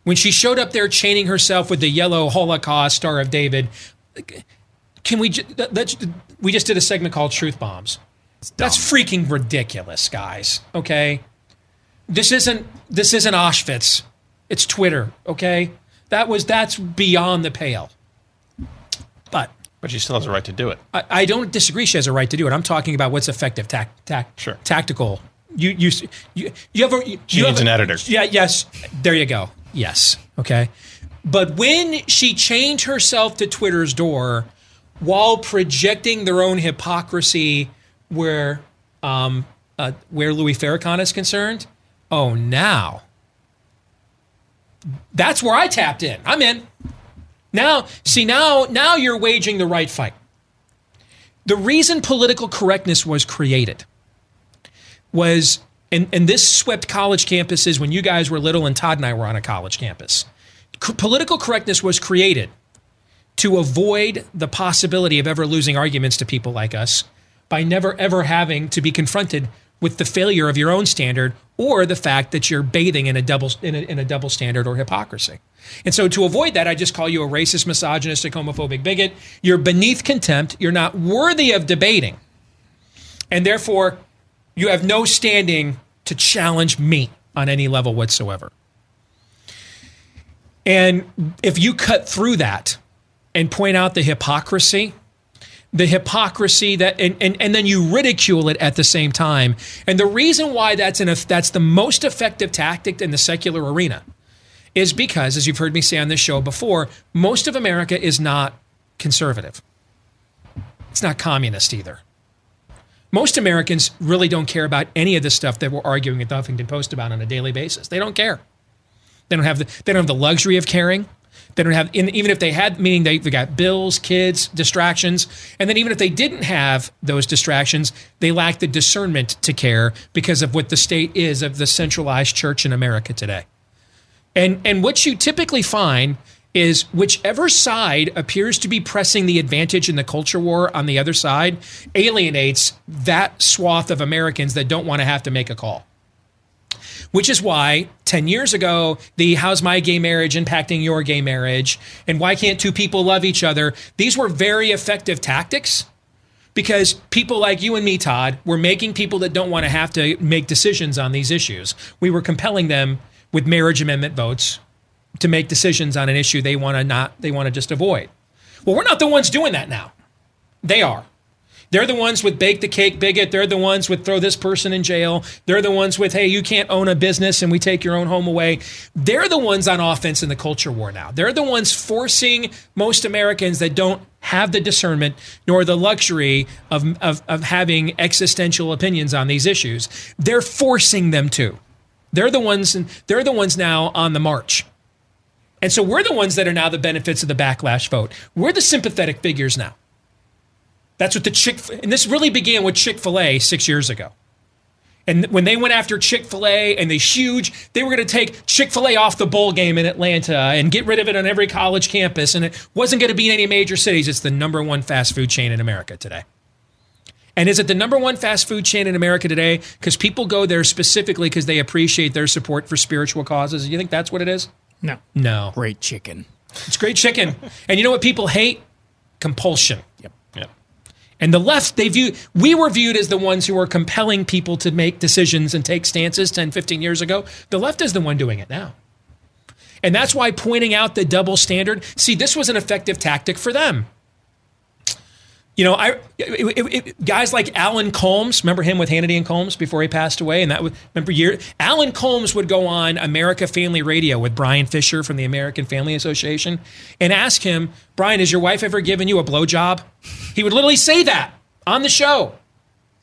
S3: when she showed up there chaining herself with the yellow Holocaust Star of David. Can we? That's, we just did a segment called Truth Bombs. That's freaking ridiculous, guys. Okay, this isn't this isn't Auschwitz. It's Twitter. Okay, that was that's beyond the pale. But
S6: But she still has a right to do it.
S3: I, I don't disagree. She has a right to do it. I'm talking about what's effective, tac, tac,
S6: Sure.
S3: tactical. You you you you have a you
S6: She
S3: have
S6: needs
S3: a-
S6: an editor.
S3: Yeah. Yes. There you go. Yes. Okay. But when she chained herself to Twitter's door while projecting their own hypocrisy, where um, uh, where Louis Farrakhan is concerned, oh now that's where I tapped in. I'm in. Now, see now now you're waging the right fight. The reason political correctness was created was and, and this swept college campuses when you guys were little and Todd and I were on a college campus. C- political correctness was created to avoid the possibility of ever losing arguments to people like us by never ever having to be confronted with the failure of your own standard or the fact that you're bathing in a double in a, in a double standard or hypocrisy. And so to avoid that, I just call you a racist, misogynistic, homophobic bigot. You're beneath contempt. You're not worthy of debating. And therefore, you have no standing to challenge me on any level whatsoever. And if you cut through that and point out the hypocrisy, the hypocrisy that and, and, and then you ridicule it at the same time. And the reason why that's an that's the most effective tactic in the secular arena is because, as you've heard me say on this show before, most of America is not conservative. It's not communist either. Most Americans really don't care about any of the stuff that we're arguing at the Huffington Post about on a daily basis. They don't care. They don't have the they don't have the luxury of caring. They don't have even if they had meaning they they got bills, kids, distractions, and then even if they didn't have those distractions, they lack the discernment to care because of what the state is of the centralized church in America today. And and what you typically find is whichever side appears to be pressing the advantage in the culture war on the other side alienates that swath of Americans that don't want to have to make a call. Which is why 10 years ago, the how's my gay marriage impacting your gay marriage and why can't two people love each other? These were very effective tactics because people like you and me, Todd, were making people that don't want to have to make decisions on these issues. We were compelling them with marriage amendment votes to make decisions on an issue they want to not they want to just avoid. Well, we're not the ones doing that now. They are. They're the ones with bake the cake bigot. They're the ones with throw this person in jail. They're the ones with, hey, you can't own a business and we take your own home away. They're the ones on offense in the culture war now. They're the ones forcing most Americans that don't have the discernment nor the luxury of, of, of having existential opinions on these issues. They're forcing them to. They're the ones they're the ones now on the march. And so we're the ones that are now the benefits of the backlash vote. We're the sympathetic figures now. That's what the Chick and this really began with Chick fil A six years ago. And when they went after Chick fil A and they huge, they were going to take Chick fil A off the bowl game in Atlanta and get rid of it on every college campus. And it wasn't going to be in any major cities. It's the number one fast food chain in America today. And is it the number one fast food chain in America today? Because people go there specifically because they appreciate their support for spiritual causes. You think that's what it is?
S4: No.
S3: No.
S5: Great chicken.
S3: It's great chicken. and you know what people hate? Compulsion.
S5: Yep.
S6: Yep.
S3: And the left, they view, we were viewed as the ones who were compelling people to make decisions and take stances 10, 15 years ago. The left is the one doing it now. And that's why pointing out the double standard, see, this was an effective tactic for them. You know, I it, it, guys like Alan Colmes. remember him with Hannity and Colmes before he passed away, and that was remember year. Alan Colmes would go on America Family Radio with Bryan Fischer from the American Family Association and ask him, Brian, has your wife ever given you a blowjob? He would literally say that on the show.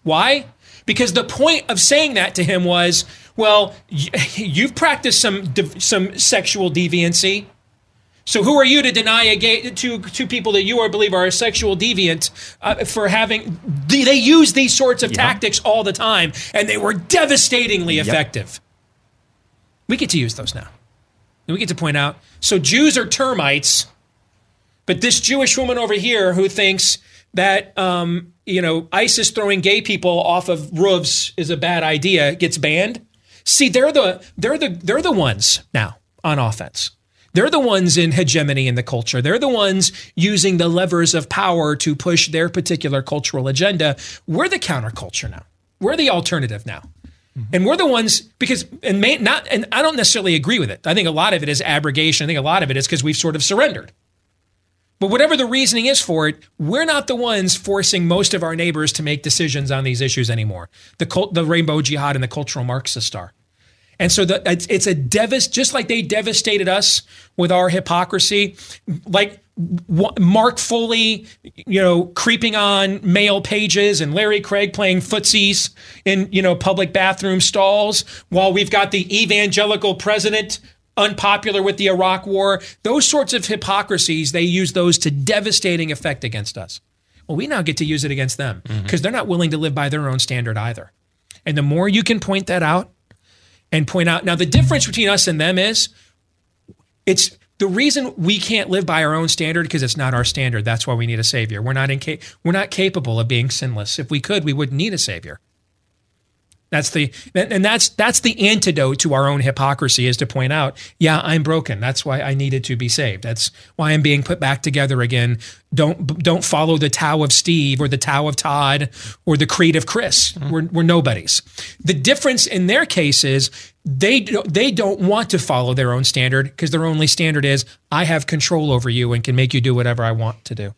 S3: Why? Because the point of saying that to him was, well, you've practiced some some sexual deviancy. So who are you to deny a gay to two people that you or believe are a sexual deviant uh, for having? They use these sorts of yep. tactics all the time, and they were devastatingly yep. effective. We get to use those now. And we get to point out. So Jews are termites, but this Jewish woman over here who thinks that um, you know ISIS throwing gay people off of roofs is a bad idea gets banned. See, they're the they're the they're the ones now on offense. They're the ones in hegemony in the culture. They're the ones using the levers of power to push their particular cultural agenda. We're the counterculture now. We're the alternative now. Mm-hmm. And we're the ones because and may, not and I don't necessarily agree with it. I think a lot of it is abrogation. I think a lot of it is because we've sort of surrendered. But whatever the reasoning is for it, we're not the ones forcing most of our neighbors to make decisions on these issues anymore. The cult, the rainbow jihad and the cultural Marxists are. And so the, it's, it's a devast, just like they devastated us with our hypocrisy, like Mark Foley, you know, creeping on male pages and Larry Craig playing footsies in, you know, public bathroom stalls while we've got the evangelical president unpopular with the Iraq war. Those sorts of hypocrisies, they use those to devastating effect against us. Well, we now get to use it against them because mm-hmm. they're not willing to live by their own standard either. And the more you can point that out, and point out. Now, the difference between us and them is it's the reason we can't live by our own standard because it's not our standard. That's why we need a savior. We're not inca- we're not capable of being sinless. If we could, we wouldn't need a savior. That's the and that's that's the antidote to our own hypocrisy is to point out, yeah, I'm broken. That's why I needed to be saved. That's why I'm being put back together again. Don't don't follow the Tao of Steve or the Tao of Todd or the creed of Chris. Mm-hmm. We're we're nobodies. The difference in their case is they they don't want to follow their own standard because their only standard is I have control over you and can make you do whatever I want to do.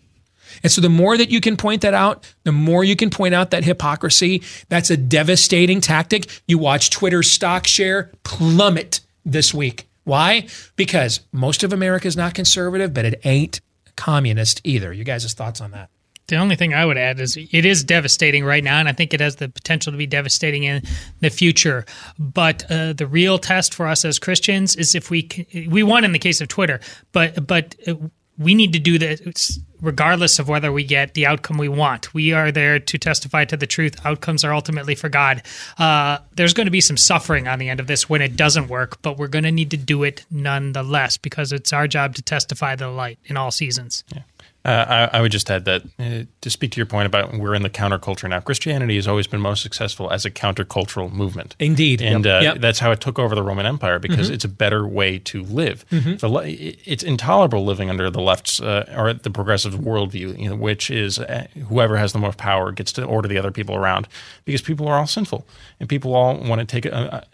S3: And so the more that you can point that out, the more you can point out that hypocrisy. That's a devastating tactic. You watch Twitter's stock share plummet this week. Why? Because most of America is not conservative, but it ain't communist either. You guys' thoughts on that?
S4: The only thing I would add is it is devastating right now, and I think it has the potential to be devastating in the future. But uh, the real test for us as Christians is if we we won in the case of Twitter, but but uh, we need to do this regardless of whether we get the outcome we want. We are there to testify to the truth. Outcomes are ultimately for God. Uh, there's going to be some suffering on the end of this when it doesn't work, but we're going to need to do it nonetheless because it's our job to testify the light in all seasons.
S6: Yeah. Uh, I, I, would just add that uh, to speak to your point about we're in the counterculture now. Christianity has always been most successful as a countercultural movement.
S3: Indeed,
S6: and yep. Uh, yep. that's how it took over the Roman Empire because mm-hmm. it's a better way to live. Mm-hmm. So it's intolerable living under the left's uh, or the progressive worldview, you know, which is uh, whoever has the most power gets to order the other people around because people are all sinful and people all want to take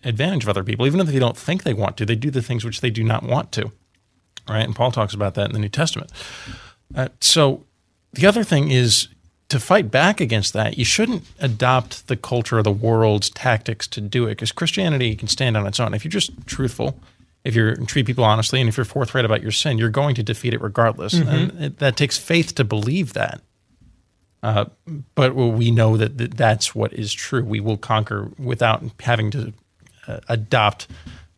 S6: advantage of other people, even if they don't think they want to. They do the things which they do not want to. Right, and Paul talks about that in the New Testament. Uh, so the other thing is to fight back against that, you shouldn't adopt the culture of the world's tactics to do it because Christianity can stand on its own. If you're just truthful, if you treat people honestly, and if you're forthright about your sin, you're going to defeat it regardless. Mm-hmm. And it, that takes faith to believe that. Uh, but we know that, that that's what is true. We will conquer without having to uh, adopt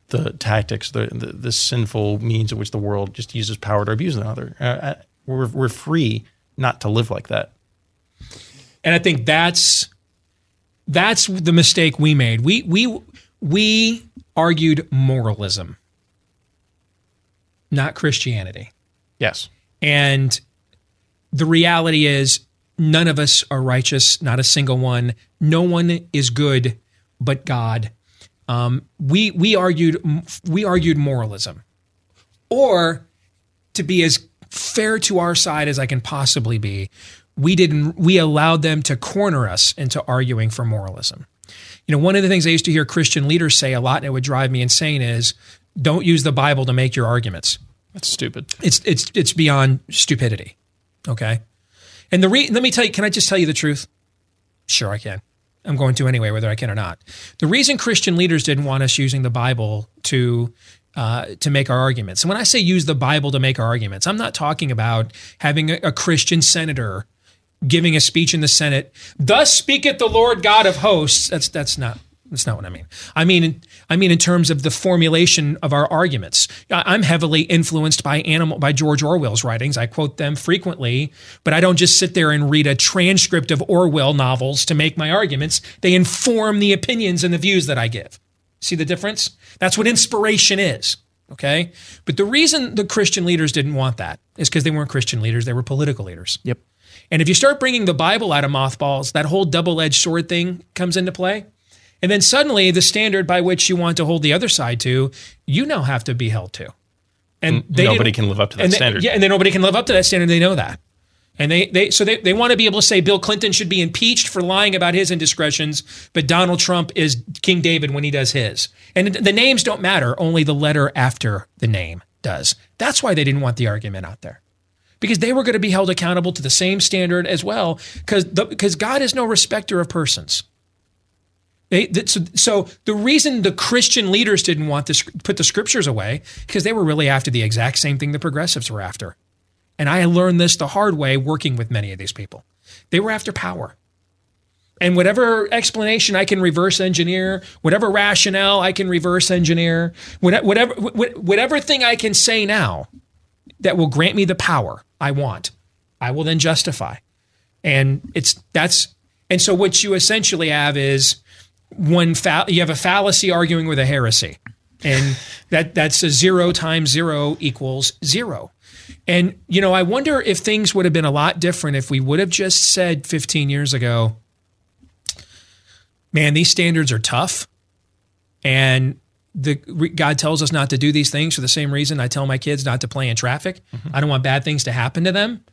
S6: the tactics, the, the, the sinful means of which the world just uses power to abuse another. Uh, uh we're, we're free not to live like that.
S3: And I think that's that's the mistake we made. We we we argued moralism, not Christianity.
S6: Yes.
S3: And the reality is none of us are righteous, not a single one. No one is good but God. Um, we we argued we argued moralism, or to be as fair to our side as I can possibly be, we didn't we allowed them to corner us into arguing for moralism. You know, one of the things I used to hear Christian leaders say a lot, and it would drive me insane, is don't use the Bible to make your arguments.
S6: That's stupid.
S3: It's it's it's beyond stupidity. Okay. And the re- let me tell you, can I just tell you the truth? Sure, I can. I'm going to anyway, whether I can or not. The reason Christian leaders didn't want us using the Bible to uh, to make our arguments, and when I say use the Bible to make our arguments, I'm not talking about having a, a Christian senator giving a speech in the Senate. Thus speaketh the Lord God of hosts. That's that's not that's not what I mean. I mean, I mean in terms of the formulation of our arguments. I'm heavily influenced by animal by George Orwell's writings. I quote them frequently, but I don't just sit there and read a transcript of Orwell novels to make my arguments. They inform the opinions and the views that I give. See the difference? That's what inspiration is. Okay, but the reason the Christian leaders didn't want that is because they weren't Christian leaders; they were political leaders.
S5: Yep.
S3: And if you start bringing the Bible out of mothballs, that whole double-edged sword thing comes into play. And then suddenly the standard by which you want to hold the other side to, you now have to be held to. And they
S6: nobody can live up to that
S3: and they-
S6: standard.
S3: yeah, and then nobody can live up to that standard. They know that. And they, they so they, they want to be able to say Bill Clinton should be impeached for lying about his indiscretions, but Donald Trump is King David when he does his. And the names don't matter, only the letter after the name does. That's why they didn't want the argument out there. Because they were going to be held accountable to the same standard as well, because God is no respecter of persons. They, so, so the reason the Christian leaders didn't want to put the scriptures away because they were really after the exact same thing the progressives were after. And I learned this the hard way working with many of these people. They were after power. And whatever explanation I can reverse engineer, whatever rationale I can reverse engineer, whatever, whatever, thing I can say now that will grant me the power I want, I will then justify. And it's that's and so what you essentially have is one fa- you have a fallacy arguing with a heresy. And that that's a zero times zero equals zero. And you know, I wonder if things would have been a lot different if we would have just said 15 years ago, man, these standards are tough. And the God tells us not to do these things for the same reason I tell my kids not to play in traffic. Mm-hmm. I don't want bad things to happen to them.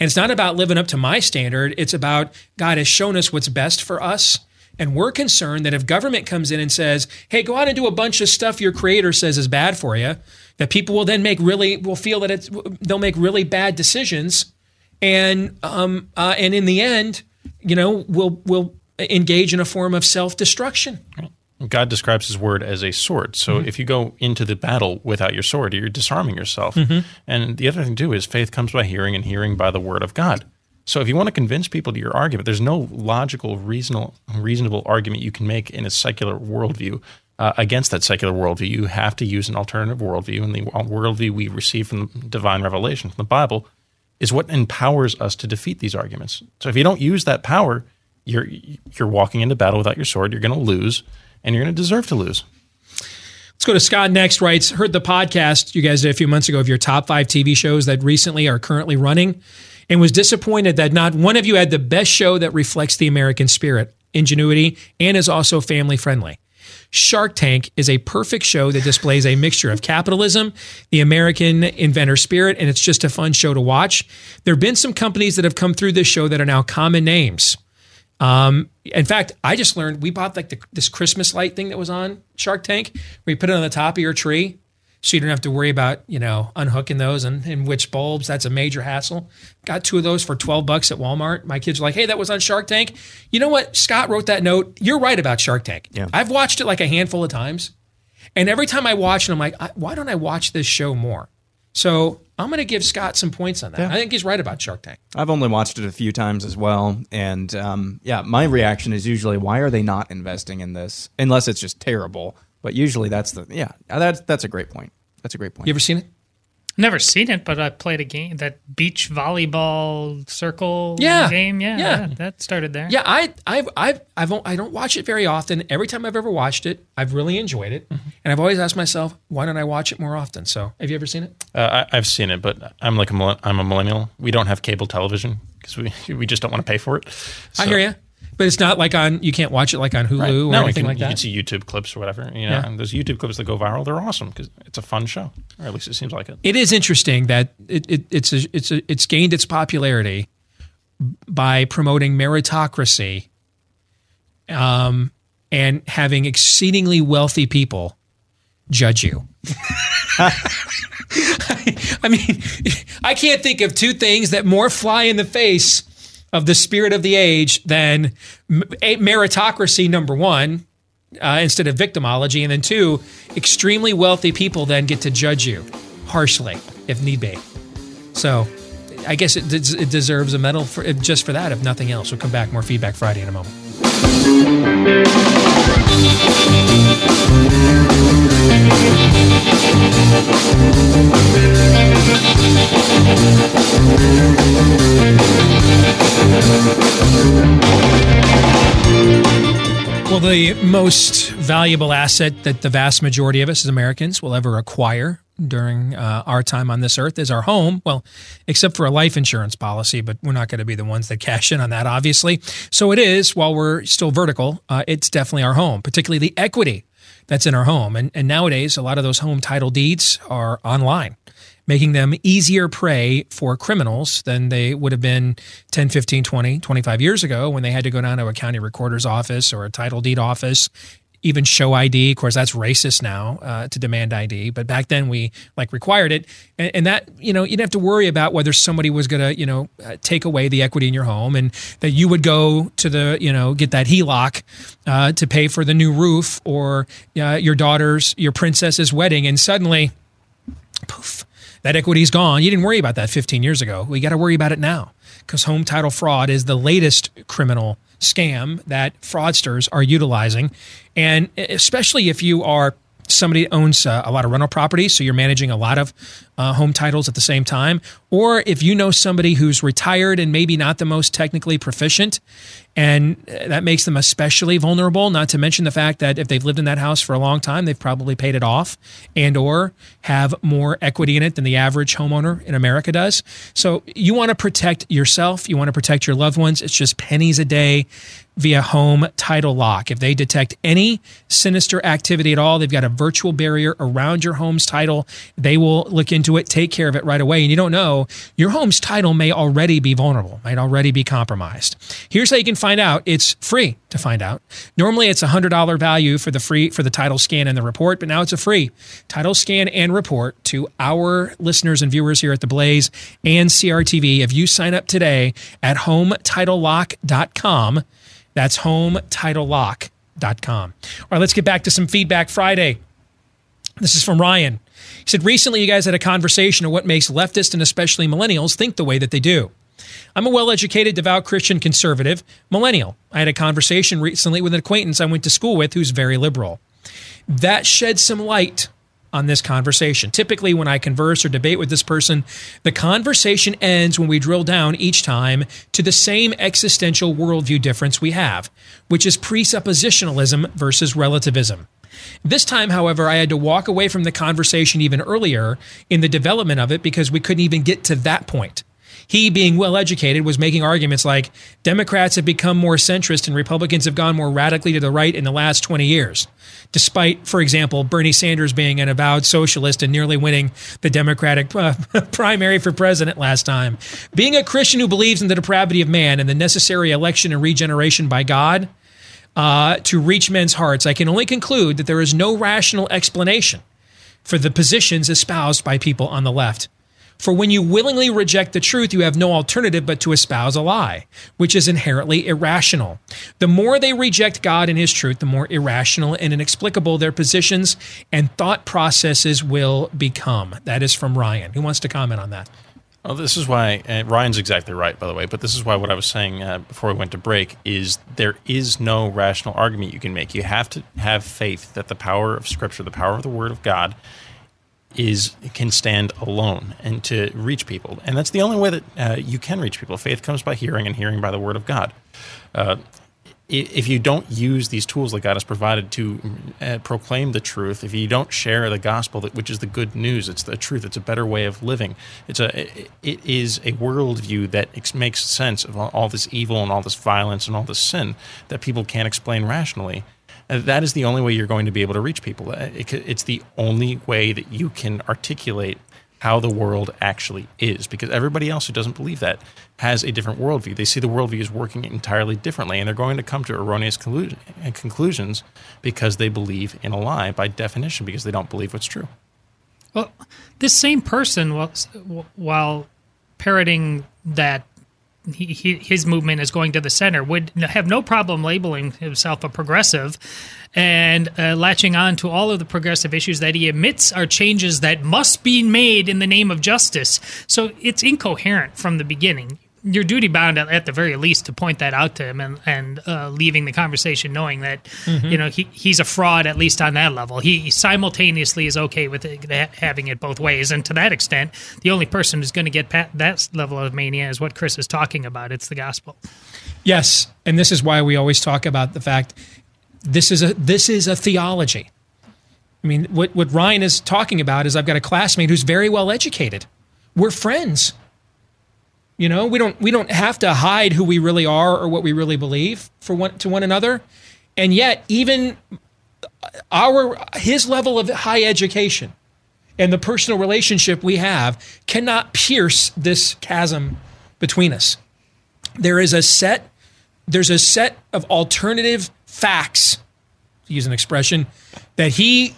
S3: And it's not about living up to my standard. It's about God has shown us what's best for us. And we're concerned that if government comes in and says, hey, go out and do a bunch of stuff your creator says is bad for you, that people will then make really, will feel that it's, they'll make really bad decisions. And, um, uh, and in the end, you know, we'll, we'll engage in a form of self destruction.
S6: God describes his word as a sword. So
S3: Mhm.
S6: if you go into the battle without your sword, you're disarming yourself.
S3: Mhm.
S6: And the other thing too is faith comes by hearing and hearing by the word of God. So if you want to convince people to your argument, there's no logical, reasonable, reasonable argument you can make in a secular worldview uh, against that secular worldview. You have to use an alternative worldview, and the worldview we receive from divine revelation, from the Bible, is what empowers us to defeat these arguments. So if you don't use that power, you're you're walking into battle without your sword. You're going to lose, and you're going to deserve to lose.
S3: Let's go to Scott next. Writes, heard the podcast you guys did a few months ago of your top five TV shows that recently are currently running, and was disappointed that not one of you had the best show that reflects the American spirit, ingenuity, and is also family friendly. Shark Tank is a perfect show that displays a mixture of capitalism, the American inventor spirit, and it's just a fun show to watch. There have been some companies that have come through this show that are now common names. Um, in fact, I just learned we bought like the, this Christmas light thing that was on Shark Tank, where you put it on the top of your tree, so you don't have to worry about you know unhooking those and, and which bulbs. That's a major hassle. Got two of those for twelve bucks at Walmart. My kids are like, "Hey, that was on Shark Tank." You know what? Scott wrote that note. You're right about Shark Tank.
S5: Yeah.
S3: I've watched it like a handful of times, and every time I watch it, I'm like, I, "Why don't I watch this show more?" So I'm going to give Scott some points on that.
S5: Yeah.
S3: I think he's right about Shark Tank.
S5: I've only watched it a few times as well, and um, yeah, my reaction is usually, why are they not investing in this? Unless it's just terrible. But usually, that's the yeah, that's that's a great point. That's a great point.
S3: You ever seen it?
S4: Never seen it, but I played a game that beach volleyball circle
S3: Yeah.
S4: game. Yeah,
S3: Yeah.
S4: that- that started there.
S3: Yeah, I, I've, I've, I've, I don't watch it very often. Every time I've ever watched it, I've really enjoyed it, and I've always asked myself, why don't I watch it more often? So, have you ever seen it?
S6: Uh, I, I've seen it, but I'm like a millen- I'm a millennial. We don't have cable television because we we just don't want to pay for it.
S3: I hear you, but it's not like on. You can't watch it like on Hulu
S6: Right.
S3: or
S6: No,
S3: anything
S6: can,
S3: like that.
S6: you can see YouTube clips or whatever. You know,
S3: Yeah.
S6: and those YouTube clips that go viral, they're awesome because it's a fun show, or at least it seems like it.
S3: It is interesting that it, it, it's a, it's a, it's gained its popularity by promoting meritocracy, um, and having exceedingly wealthy people judge you. I mean, I can't think of two things that more fly in the face of the spirit of the age than meritocracy, number one, uh, instead of victimology, and then two, extremely wealthy people then get to judge you harshly if need be. So I guess it, it deserves a medal for just for that, if nothing else. We'll come back more feedback Friday in a moment. Well, the most valuable asset that the vast majority of us as Americans will ever acquire during uh, our time on this earth is our home. Well, except for a life insurance policy, but we're not going to be the ones that cash in on that, obviously. So it is, while we're still vertical, uh, it's definitely our home, particularly the equity that's in our home. And, and nowadays, a lot of those home title deeds are online making them easier prey for criminals than they would have been 10, 15, 20, 25 years ago when they had to go down to a county recorder's office or a title deed office even show ID. Of course, that's racist now uh, to demand ID, but back then we like required it, and, and, that you know you didn't have to worry about whether somebody was going to you know uh, take away the equity in your home, and that you would go to the you know get that HELOC uh, to pay for the new roof or uh, your daughter's your princess's wedding, and suddenly, poof. That equity's gone. You didn't worry about that 15 years ago. We got to worry about it now because home title fraud is the latest criminal scam that fraudsters are utilizing. And especially if you are somebody owns uh, a lot of rental properties, so you're managing a lot of uh, home titles at the same time, or if you know somebody who's retired and maybe not the most technically proficient, and uh, that makes them especially vulnerable. Not to mention the fact that if they've lived in that house for a long time, they've probably paid it off, and or have more equity in it than the average homeowner in America does. So you want to protect yourself, you want to protect your loved ones. It's just pennies a day via home title lock. If they detect any sinister activity at all, they've got a virtual barrier around your home's title. They will look into it, take care of it right away. And you don't know, your home's title may already be vulnerable, might already be compromised. Here's how you can find out. It's free to find out. Normally it's a $100 value for the free for the title scan and the report, but now it's a free title scan and report to our listeners and viewers here at the Blaze and CRTV. If you sign up today at hometitlelock.com, that's hometitlelock.com. All right, let's get back to some feedback Friday. This is from Ryan. He said, Recently, you guys had a conversation of what makes leftists and especially millennials think the way that they do. I'm a well educated, devout Christian conservative millennial. I had a conversation recently with an acquaintance I went to school with who's very liberal. That shed some light on this conversation. Typically, when I converse or debate with this person, the conversation ends when we drill down each time to the same existential worldview difference we have, which is presuppositionalism versus relativism. This time, however, I had to walk away from the conversation even earlier in the development of it because we couldn't even get to that point. He, being well educated, was making arguments like Democrats have become more centrist and Republicans have gone more radically to the right in the last 20 years despite, for example, Bernie Sanders being an avowed socialist and nearly winning the Democratic uh, primary for president last time. Being a Christian who believes in the depravity of man and the necessary election and regeneration by God uh, to reach men's hearts, I can only conclude that there is no rational explanation for the positions espoused by people on the left. For when you willingly reject the truth, you have no alternative but to espouse a lie, which is inherently irrational. The more they reject God and His truth, the more irrational and inexplicable their positions and thought processes will become. That is from Ryan. Who wants to comment on that?
S6: Well, this is why Ryan's exactly right, by the way. But this is why what I was saying uh, before we went to break is there is no rational argument you can make. You have to have faith that the power of Scripture, the power of the Word of God, is can stand alone and to reach people, and that's the only way that uh, you can reach people. Faith comes by hearing, and hearing by the word of God. Uh, if you don't use these tools that God has provided to uh, proclaim the truth, if you don't share the gospel, which is the good news, it's the truth. It's a better way of living. It's a it is a worldview that makes sense of all, this evil and all this violence and all this sin that people can't explain rationally that is the only way you're going to be able to reach people. Uh, it's the only way that you can articulate how the world actually is because everybody else who doesn't believe that has a different worldview. They see the worldview as working entirely differently, and they're going to come to erroneous uh, conclusions because they believe in a lie by definition because they don't believe what's true.
S4: Well, this same person, while, while parroting that he, his movement is going to the center, would have no problem labeling himself a progressive and uh, latching on to all of the progressive issues that he admits are changes that must be made in the name of justice. So it's incoherent from the beginning you're duty bound at, at, the very least to point that out to him and and uh, leaving the conversation knowing that mm-hmm. you know he, he's a fraud at least on that level. He simultaneously is okay with it, having it both ways, and to that extent, the only person who's going to get pat- that level of mania is what Chris is talking about. It's the gospel.
S3: Yes, and this is why we always talk about the fact this is a this is a theology. I mean, what what Ryan is talking about is I've got a classmate who's very well educated. We're friends you know, we don't we don't have to hide who we really are or what we really believe for one to one another. And yet, even our his level of high education and the personal relationship we have cannot pierce this chasm between us. There is a set there's a set of alternative facts, to use an expression, that he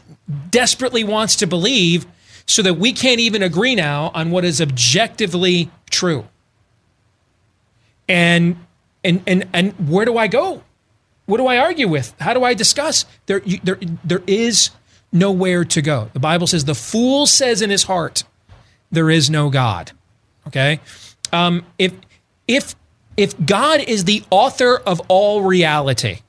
S3: desperately wants to believe so that we can't even agree now on what is objectively true and and and and where do I go? What do I argue with? How do I discuss? There, there, there is nowhere to go. The Bible says the fool says in his heart, "There is no God." Okay, um, if if if God is the author of all reality,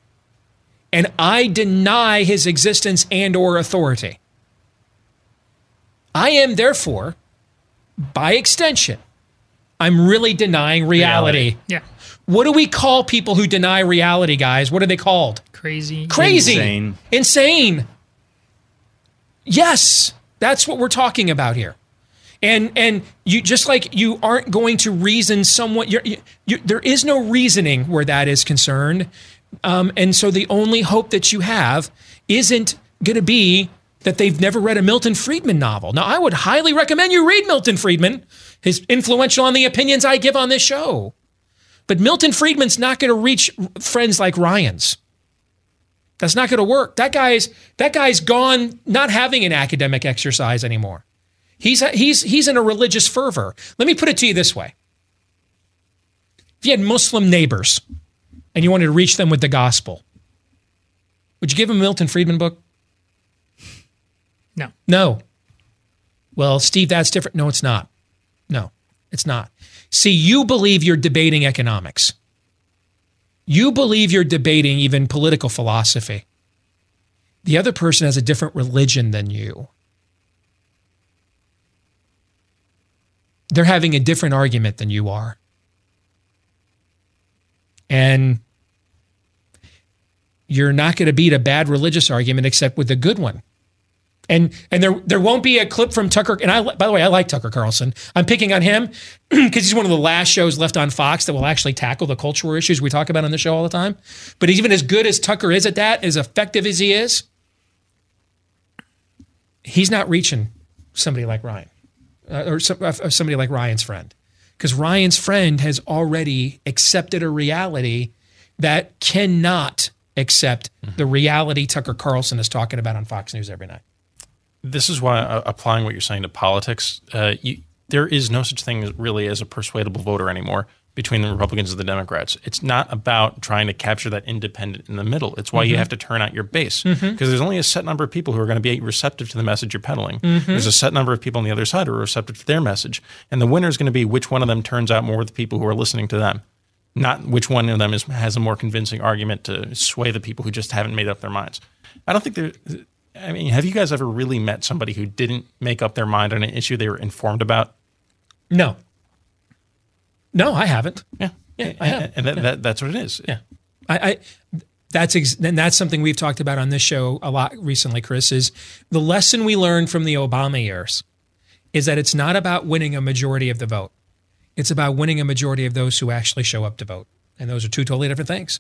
S3: and I deny His existence and or authority, I am therefore, by extension, I'm really denying reality. reality.
S4: Yeah.
S3: What do we call people who deny reality, guys? What are they called?
S4: Crazy.
S3: Crazy.
S5: Insane.
S3: Insane. Yes, that's what we're talking about here. And and you just like you aren't going to reason somewhat. You're, you, there is no reasoning where that is concerned, um, and so the only hope that you have isn't going to be that they've never read a Milton Friedman novel. Now, I would highly recommend you read Milton Friedman. He's influential on the opinions I give on this show. But Milton Friedman's not going to reach friends like Ryan's. That's not going to work. That guy's that guy's gone not having an academic exercise anymore. He's he's he's in a religious fervor. Let me put it to you this way. If you had Muslim neighbors and you wanted to reach them with the gospel, would you give them a Milton Friedman book?
S4: No.
S3: No. Well, Steve, that's different. No, it's not. It's not. See, you believe you're debating economics. You believe you're debating even political philosophy. The other person has a different religion than you. They're having a different argument than you are. And you're not going to beat a bad religious argument except with a good one. And and there there won't be a clip from Tucker. And I by the way, I like Tucker Carlson. I'm picking on him because he's one of the last shows left on Fox that will actually tackle the cultural issues we talk about on the show all the time. But even as good as Tucker is at that, as effective as he is, he's not reaching somebody like Ryan uh, or some, uh, somebody like Ryan's friend because Ryan's friend has already accepted a reality that cannot accept mm-hmm. the reality Tucker Carlson is talking about on Fox News every night.
S6: This is why uh, applying what you're saying to politics, uh, you, there is no such thing as really as a persuadable voter anymore between the Republicans and the Democrats. It's not about trying to capture that independent in the middle. It's why mm-hmm. you have to turn out your base because mm-hmm. there's only a set number of people who are going to be receptive to the message you're peddling. Mm-hmm. There's a set number of people on the other side who are receptive to their message, and the winner is going to be which one of them turns out more of the people who are listening to them. Not which one of them is, has a more convincing argument to sway the people who just haven't made up their minds. I don't think there I mean, have you guys ever really met somebody who didn't make up their mind on an issue they were informed about?
S3: No. No, I haven't.
S6: Yeah,
S3: yeah, I have.
S6: And that,
S3: yeah.
S6: that, that's what it is.
S3: Yeah, I, I that's ex- and that's something we've talked about on this show a lot recently. Chris is the lesson we learned from the Obama years is that it's not about winning a majority of the vote; it's about winning a majority of those who actually show up to vote, and those are two totally different things.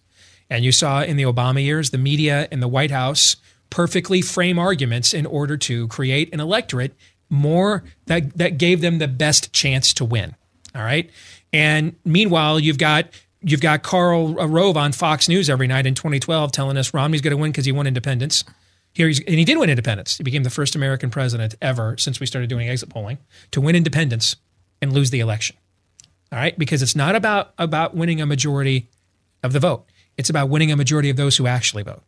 S3: And you saw in the Obama years, the media and the White House perfectly frame arguments in order to create an electorate more that that gave them the best chance to win. All right. And meanwhile, you've got you've got Karl uh, Rove on Fox News every night in 2012 telling us Romney's going to win because he won independents. Here he's, and he did win independents. He became the first American president ever since we started doing exit polling to win independents and lose the election. All right, because it's not about about winning a majority of the vote. It's about winning a majority of those who actually vote.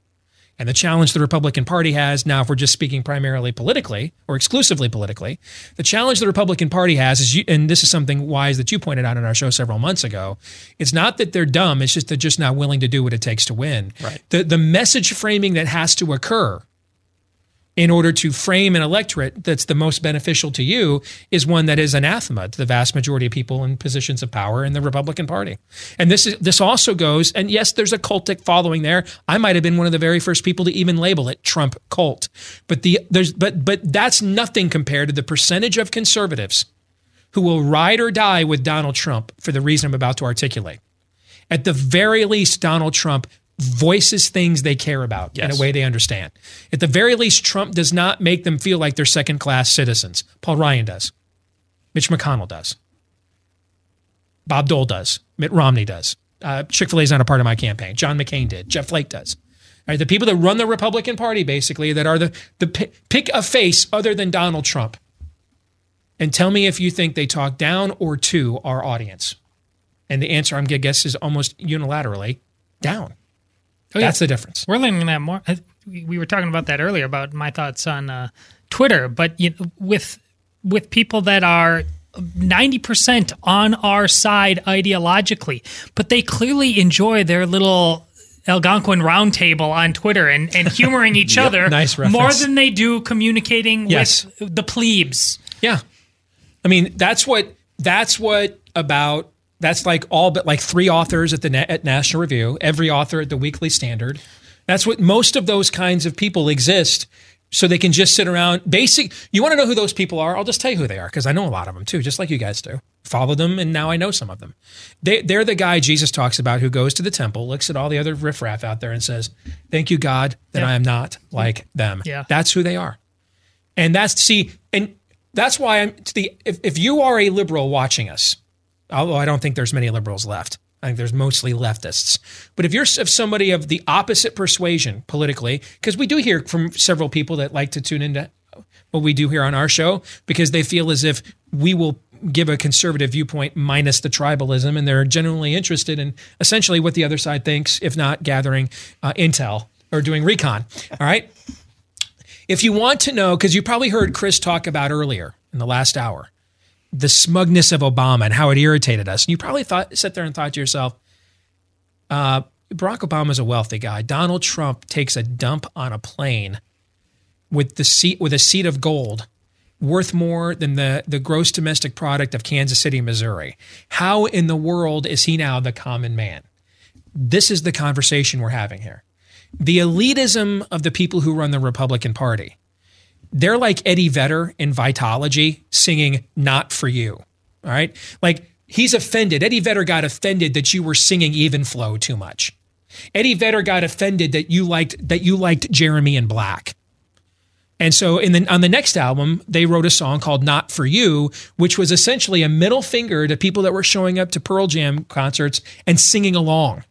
S3: And the challenge the Republican Party has now, if we're just speaking primarily politically or exclusively politically, the challenge the Republican Party has is, you, and this is something wise that you pointed out in our show several months ago. It's not that they're dumb; it's just they're just not willing to do what it takes to win.
S6: Right.
S3: The the message framing that has to occur in order to frame an electorate that's the most beneficial to you is one that is anathema to the vast majority of people in positions of power in the Republican Party. And this is this also goes and yes there's a cultic following there. I might have been one of the very first people to even label it Trump cult. But the there's but but that's nothing compared to the percentage of conservatives who will ride or die with Donald Trump for the reason I'm about to articulate. At the very least Donald Trump voices things they care about in a way they understand. At the very least, Trump does not make them feel like they're second class citizens. Paul Ryan does. Mitch McConnell does. Bob Dole does. Mitt Romney does. Uh, Chick fil A is not a part of my campaign. John McCain did. Jeff Flake does. All right, the people that run the Republican Party, basically, that are the, the pi- pick a face other than Donald Trump and tell me if you think they talk down or to our audience. And the answer, I'm going to guess, is almost unilaterally down.
S4: Oh, yeah.
S3: That's the difference.
S4: We're learning that more. We we were talking about that earlier about my thoughts on uh, Twitter, but you know, with with people that are ninety percent on our side ideologically, but they clearly enjoy their little Algonquin roundtable on Twitter and, and humoring each
S3: Yep.
S4: other
S3: Nice
S4: more than they do communicating
S3: Yes.
S4: with the plebes.
S3: Yeah. I mean, that's what that's what about that's like all but like three authors at the at National Review, every author at the Weekly Standard. That's what most of those kinds of people exist so they can just sit around basic you want to know who those people are i'll just tell you who they are because i know a lot of them too just like you guys do follow them and now i know some of them they, they're the guy jesus talks about who goes to the temple looks at all the other riffraff out there and says thank you god that
S4: Yeah.
S3: i am not like them
S4: Yeah.
S3: that's who they are and that's see, and that's why I'm to the if, if you are a liberal watching us, although I don't think there's many liberals left. I think there's mostly leftists. But if you're if somebody of the opposite persuasion politically, because we do hear from several people that like to tune into what we do here on our show because they feel as if we will give a conservative viewpoint minus the tribalism, and they're genuinely interested in essentially what the other side thinks, if not gathering uh, intel or doing recon. All right. If you want to know, because you probably heard Chris talk about earlier in the last hour, the smugness of Obama and how it irritated us. And you probably thought, sat there and thought to yourself, uh, Barack Obama's a wealthy guy. Donald Trump takes a dump on a plane with the seat with a seat of gold worth more than the, the gross domestic product of Kansas City, Missouri. How in the world is he now the common man? This is the conversation we're having here the elitism of the people who run the Republican Party. They're like Eddie Vedder in Vitology singing Not For You. All right. Like he's offended. Eddie Vedder got offended that you were singing Even Flow too much. Eddie Vedder got offended that you liked that you liked Jeremy and Black. And so in the, on the next album, they wrote a song called Not For You, which was essentially a middle finger to people that were showing up to Pearl Jam concerts and singing along.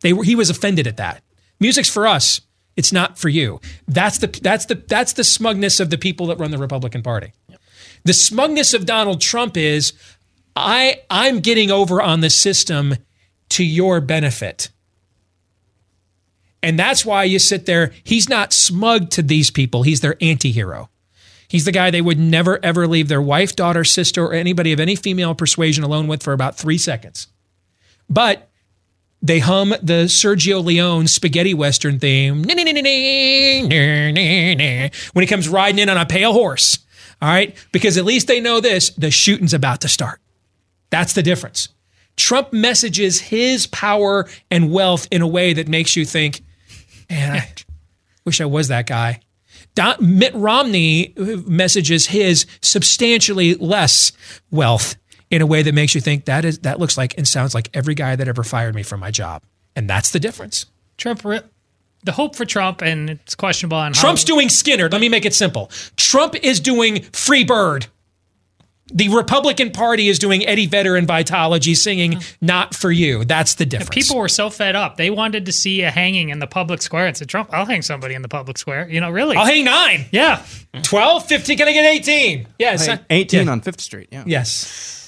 S3: They were, he was offended at that. Music's for us. It's not for you. That's the that's the that's the smugness of the people that run the Republican Party. The smugness of Donald Trump is I I'm getting over on the system to your benefit. And that's why you sit there. He's not smug to these people. He's their anti-hero. He's the guy they would never ever leave their wife, daughter, sister, or anybody of any female persuasion alone with for about three seconds. But they hum the Sergio Leone spaghetti western theme when he comes riding in on a pale horse. All right, because at least they know this: the shooting's about to start. That's the difference. Trump messages his power and wealth in a way that makes you think, man, I wish I was that guy. Mitt Romney messages his substantially less wealth in a way that makes you think that is that looks like and sounds like every guy that ever fired me from my job, and that's the difference.
S4: Trump re- the hope for Trump, and it's questionable on
S3: Trump's
S4: how,
S3: doing Skynyrd. Let me make it simple. Trump is doing Free Bird. The Republican Party is doing Eddie Vedder and Vitology singing Not For You. That's the difference.
S4: People were so fed up. They wanted to see a hanging in the public square and said, Trump, I'll hang somebody in the public square. You know, really.
S3: I'll hang nine.
S4: Yeah.
S3: 12, 15. Can I get 18? Yes.
S5: Hey, 18 on Fifth Street. Yeah.
S3: Yes.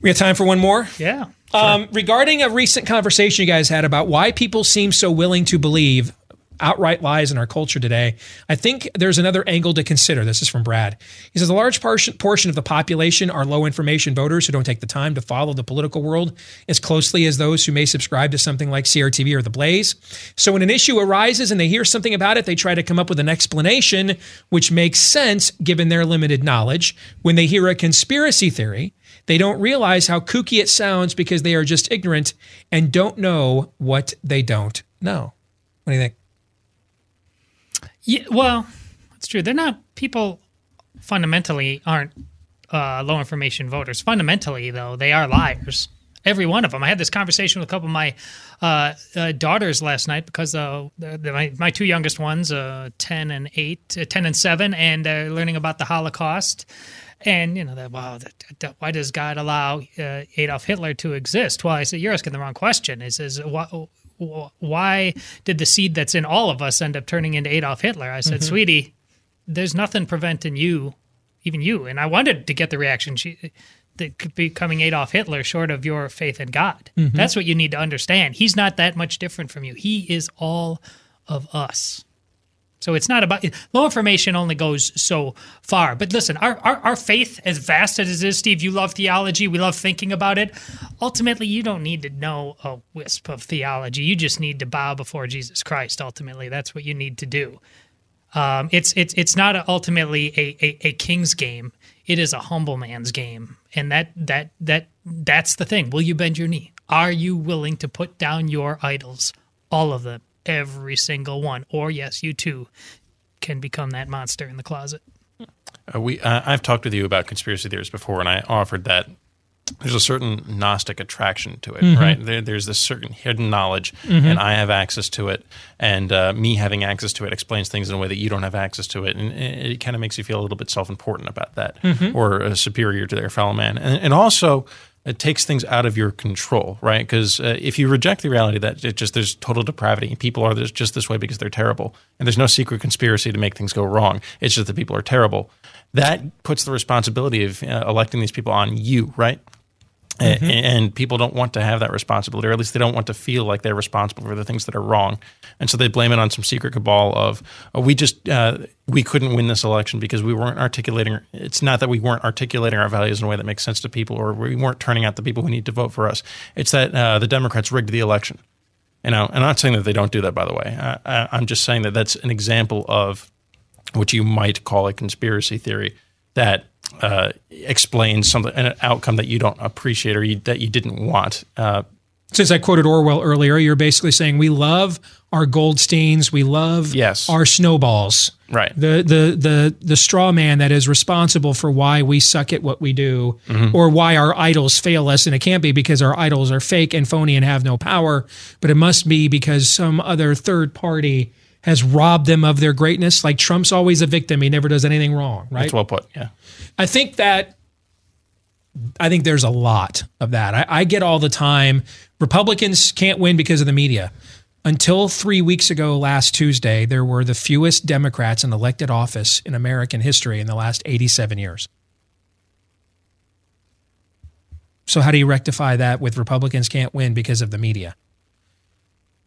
S3: We got time for one more?
S4: Yeah.
S3: Um, regarding a recent conversation you guys had about why people seem so willing to believe outright lies in our culture today, I think there's another angle to consider. This is from Brad. He says a large portion, portion of the population are low information voters who don't take the time to follow the political world as closely as those who may subscribe to something like CRTV or The Blaze. So when an issue arises and they hear something about it, they try to come up with an explanation which makes sense given their limited knowledge. When they hear a conspiracy theory, they don't realize how kooky it sounds because they are just ignorant and don't know what they don't know. What do you think?
S4: Yeah, well, it's true. They're not people fundamentally aren't uh, low information voters. Fundamentally, though, they are liars. Every one of them. I had this conversation with a couple of my uh, uh, daughters last night because uh, my, my two youngest ones, uh, 10 and 8, uh, 10 and 7, and they're learning about the Holocaust. And, you know, that, wow, that, that, why does God allow uh, Adolf Hitler to exist? Well, I said, you're asking the wrong question. It says, why, why did the seed that's in all of us end up turning into Adolf Hitler? I said,
S3: Mhm.
S4: sweetie, there's nothing preventing you, even you. And I wanted to get the reaction she, that could becoming Adolf Hitler short of your faith in God.
S3: Mhm.
S4: That's what you need to understand. He's not that much different from you. He is all of us. So it's not about low information only goes so far. But listen, our, our, our faith, as vast as it is, Steve, you love theology, we love thinking about it. Ultimately, you don't need to know a wisp of theology. You just need to bow before Jesus Christ. Ultimately, that's what you need to do. Um, it's it's it's not a, ultimately a, a, a king's game. It is a humble man's game, and that that that that's the thing. Will you bend your knee? Are you willing to put down your idols, all of them, every single one? Or yes, you too can become that monster in the closet.
S6: Uh, we uh, I've talked with you about conspiracy theories before, and I offered that there's a certain Gnostic attraction to it,
S3: Mhm.
S6: right? There, there's this certain hidden knowledge,
S3: Mhm.
S6: and I have access to it, and uh, me having access to it explains things in a way that you don't have access to it, and it, it kind of makes you feel a little bit self-important about that,
S3: Mhm.
S6: or uh, superior to their fellow man, and, and also. It takes things out of your control, right? Because uh, if you reject the reality that it just there's total depravity people are this, just this way because they're terrible, and there's no secret conspiracy to make things go wrong, it's just that people are terrible. That puts the responsibility of uh, electing these people on you, right?
S3: Mhm.
S6: And people don't want to have that responsibility, or at least they don't want to feel like they're responsible for the things that are wrong. And so they blame it on some secret cabal of, oh, we just, uh, we couldn't win this election because we weren't articulating. It's not that we weren't articulating our values in a way that makes sense to people, or we weren't turning out the people who need to vote for us. It's that uh, the Democrats rigged the election. You know, and I'm not saying that they don't do that, by the way. I, I'm just saying that that's an example of what you might call a conspiracy theory that uh, explains something, an outcome that you don't appreciate or you, that you didn't want. Uh,
S3: Since I quoted Orwell earlier, you're basically saying we love our Goldsteins, we love
S6: Yes.
S3: our snowballs.
S6: Right.
S3: The the the the straw man that is responsible for why we suck at what we do
S6: Mhm.
S3: or why our idols fail us and it can't be because our idols are fake and phony and have no power, but it must be because some other third party has robbed them of their greatness. Like Trump's always a victim, he never does anything wrong, right?
S6: That's well put. Yeah.
S3: I think that I think there's a lot of that. I, I get all the time Republicans can't win because of the media. Until three weeks ago, last Tuesday, there were the fewest Democrats in elected office in American history in the last 87 years. So, how do you rectify that with Republicans can't win because of the media?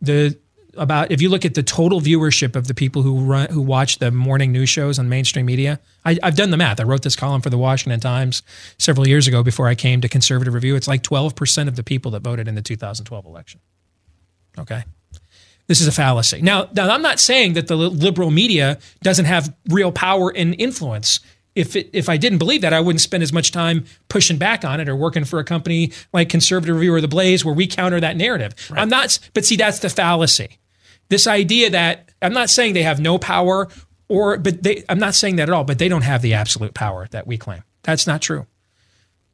S3: The about if you look at the total viewership of the people who run who watch the morning news shows on mainstream media, I, I've done the math. I wrote this column for the Washington Times several years ago before I came to Conservative Review. It's like 12% of the people that voted in the 2012 election. Okay. This is a fallacy. Now, now I'm not saying that the liberal media doesn't have real power and influence. If it, if I didn't believe that, I wouldn't spend as much time pushing back on it or working for a company like Conservative Review or The Blaze where we counter that narrative. I'm not, but see, that's the fallacy. This idea that I'm not saying they have no power or, but they, I'm not saying that at all, but they don't have the absolute power that we claim. That's not true.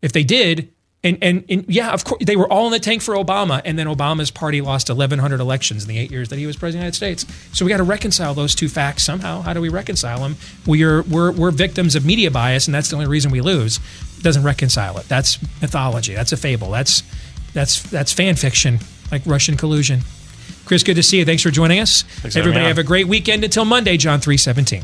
S3: If they did, And, and, and yeah, of course, they were all in the tank for Obama, and then Obama's party lost 1,100 elections in the eight years that he was president of the United States. So we got to reconcile those two facts somehow. How do we reconcile them? We are we're, we're victims of media bias, and that's the only reason we lose. It doesn't reconcile it. That's mythology. That's a fable. That's that's that's fan fiction, like Russian collusion. Chris, good to see you. Thanks for joining us.
S6: Thanks
S3: Everybody have a great weekend until Monday, John 317.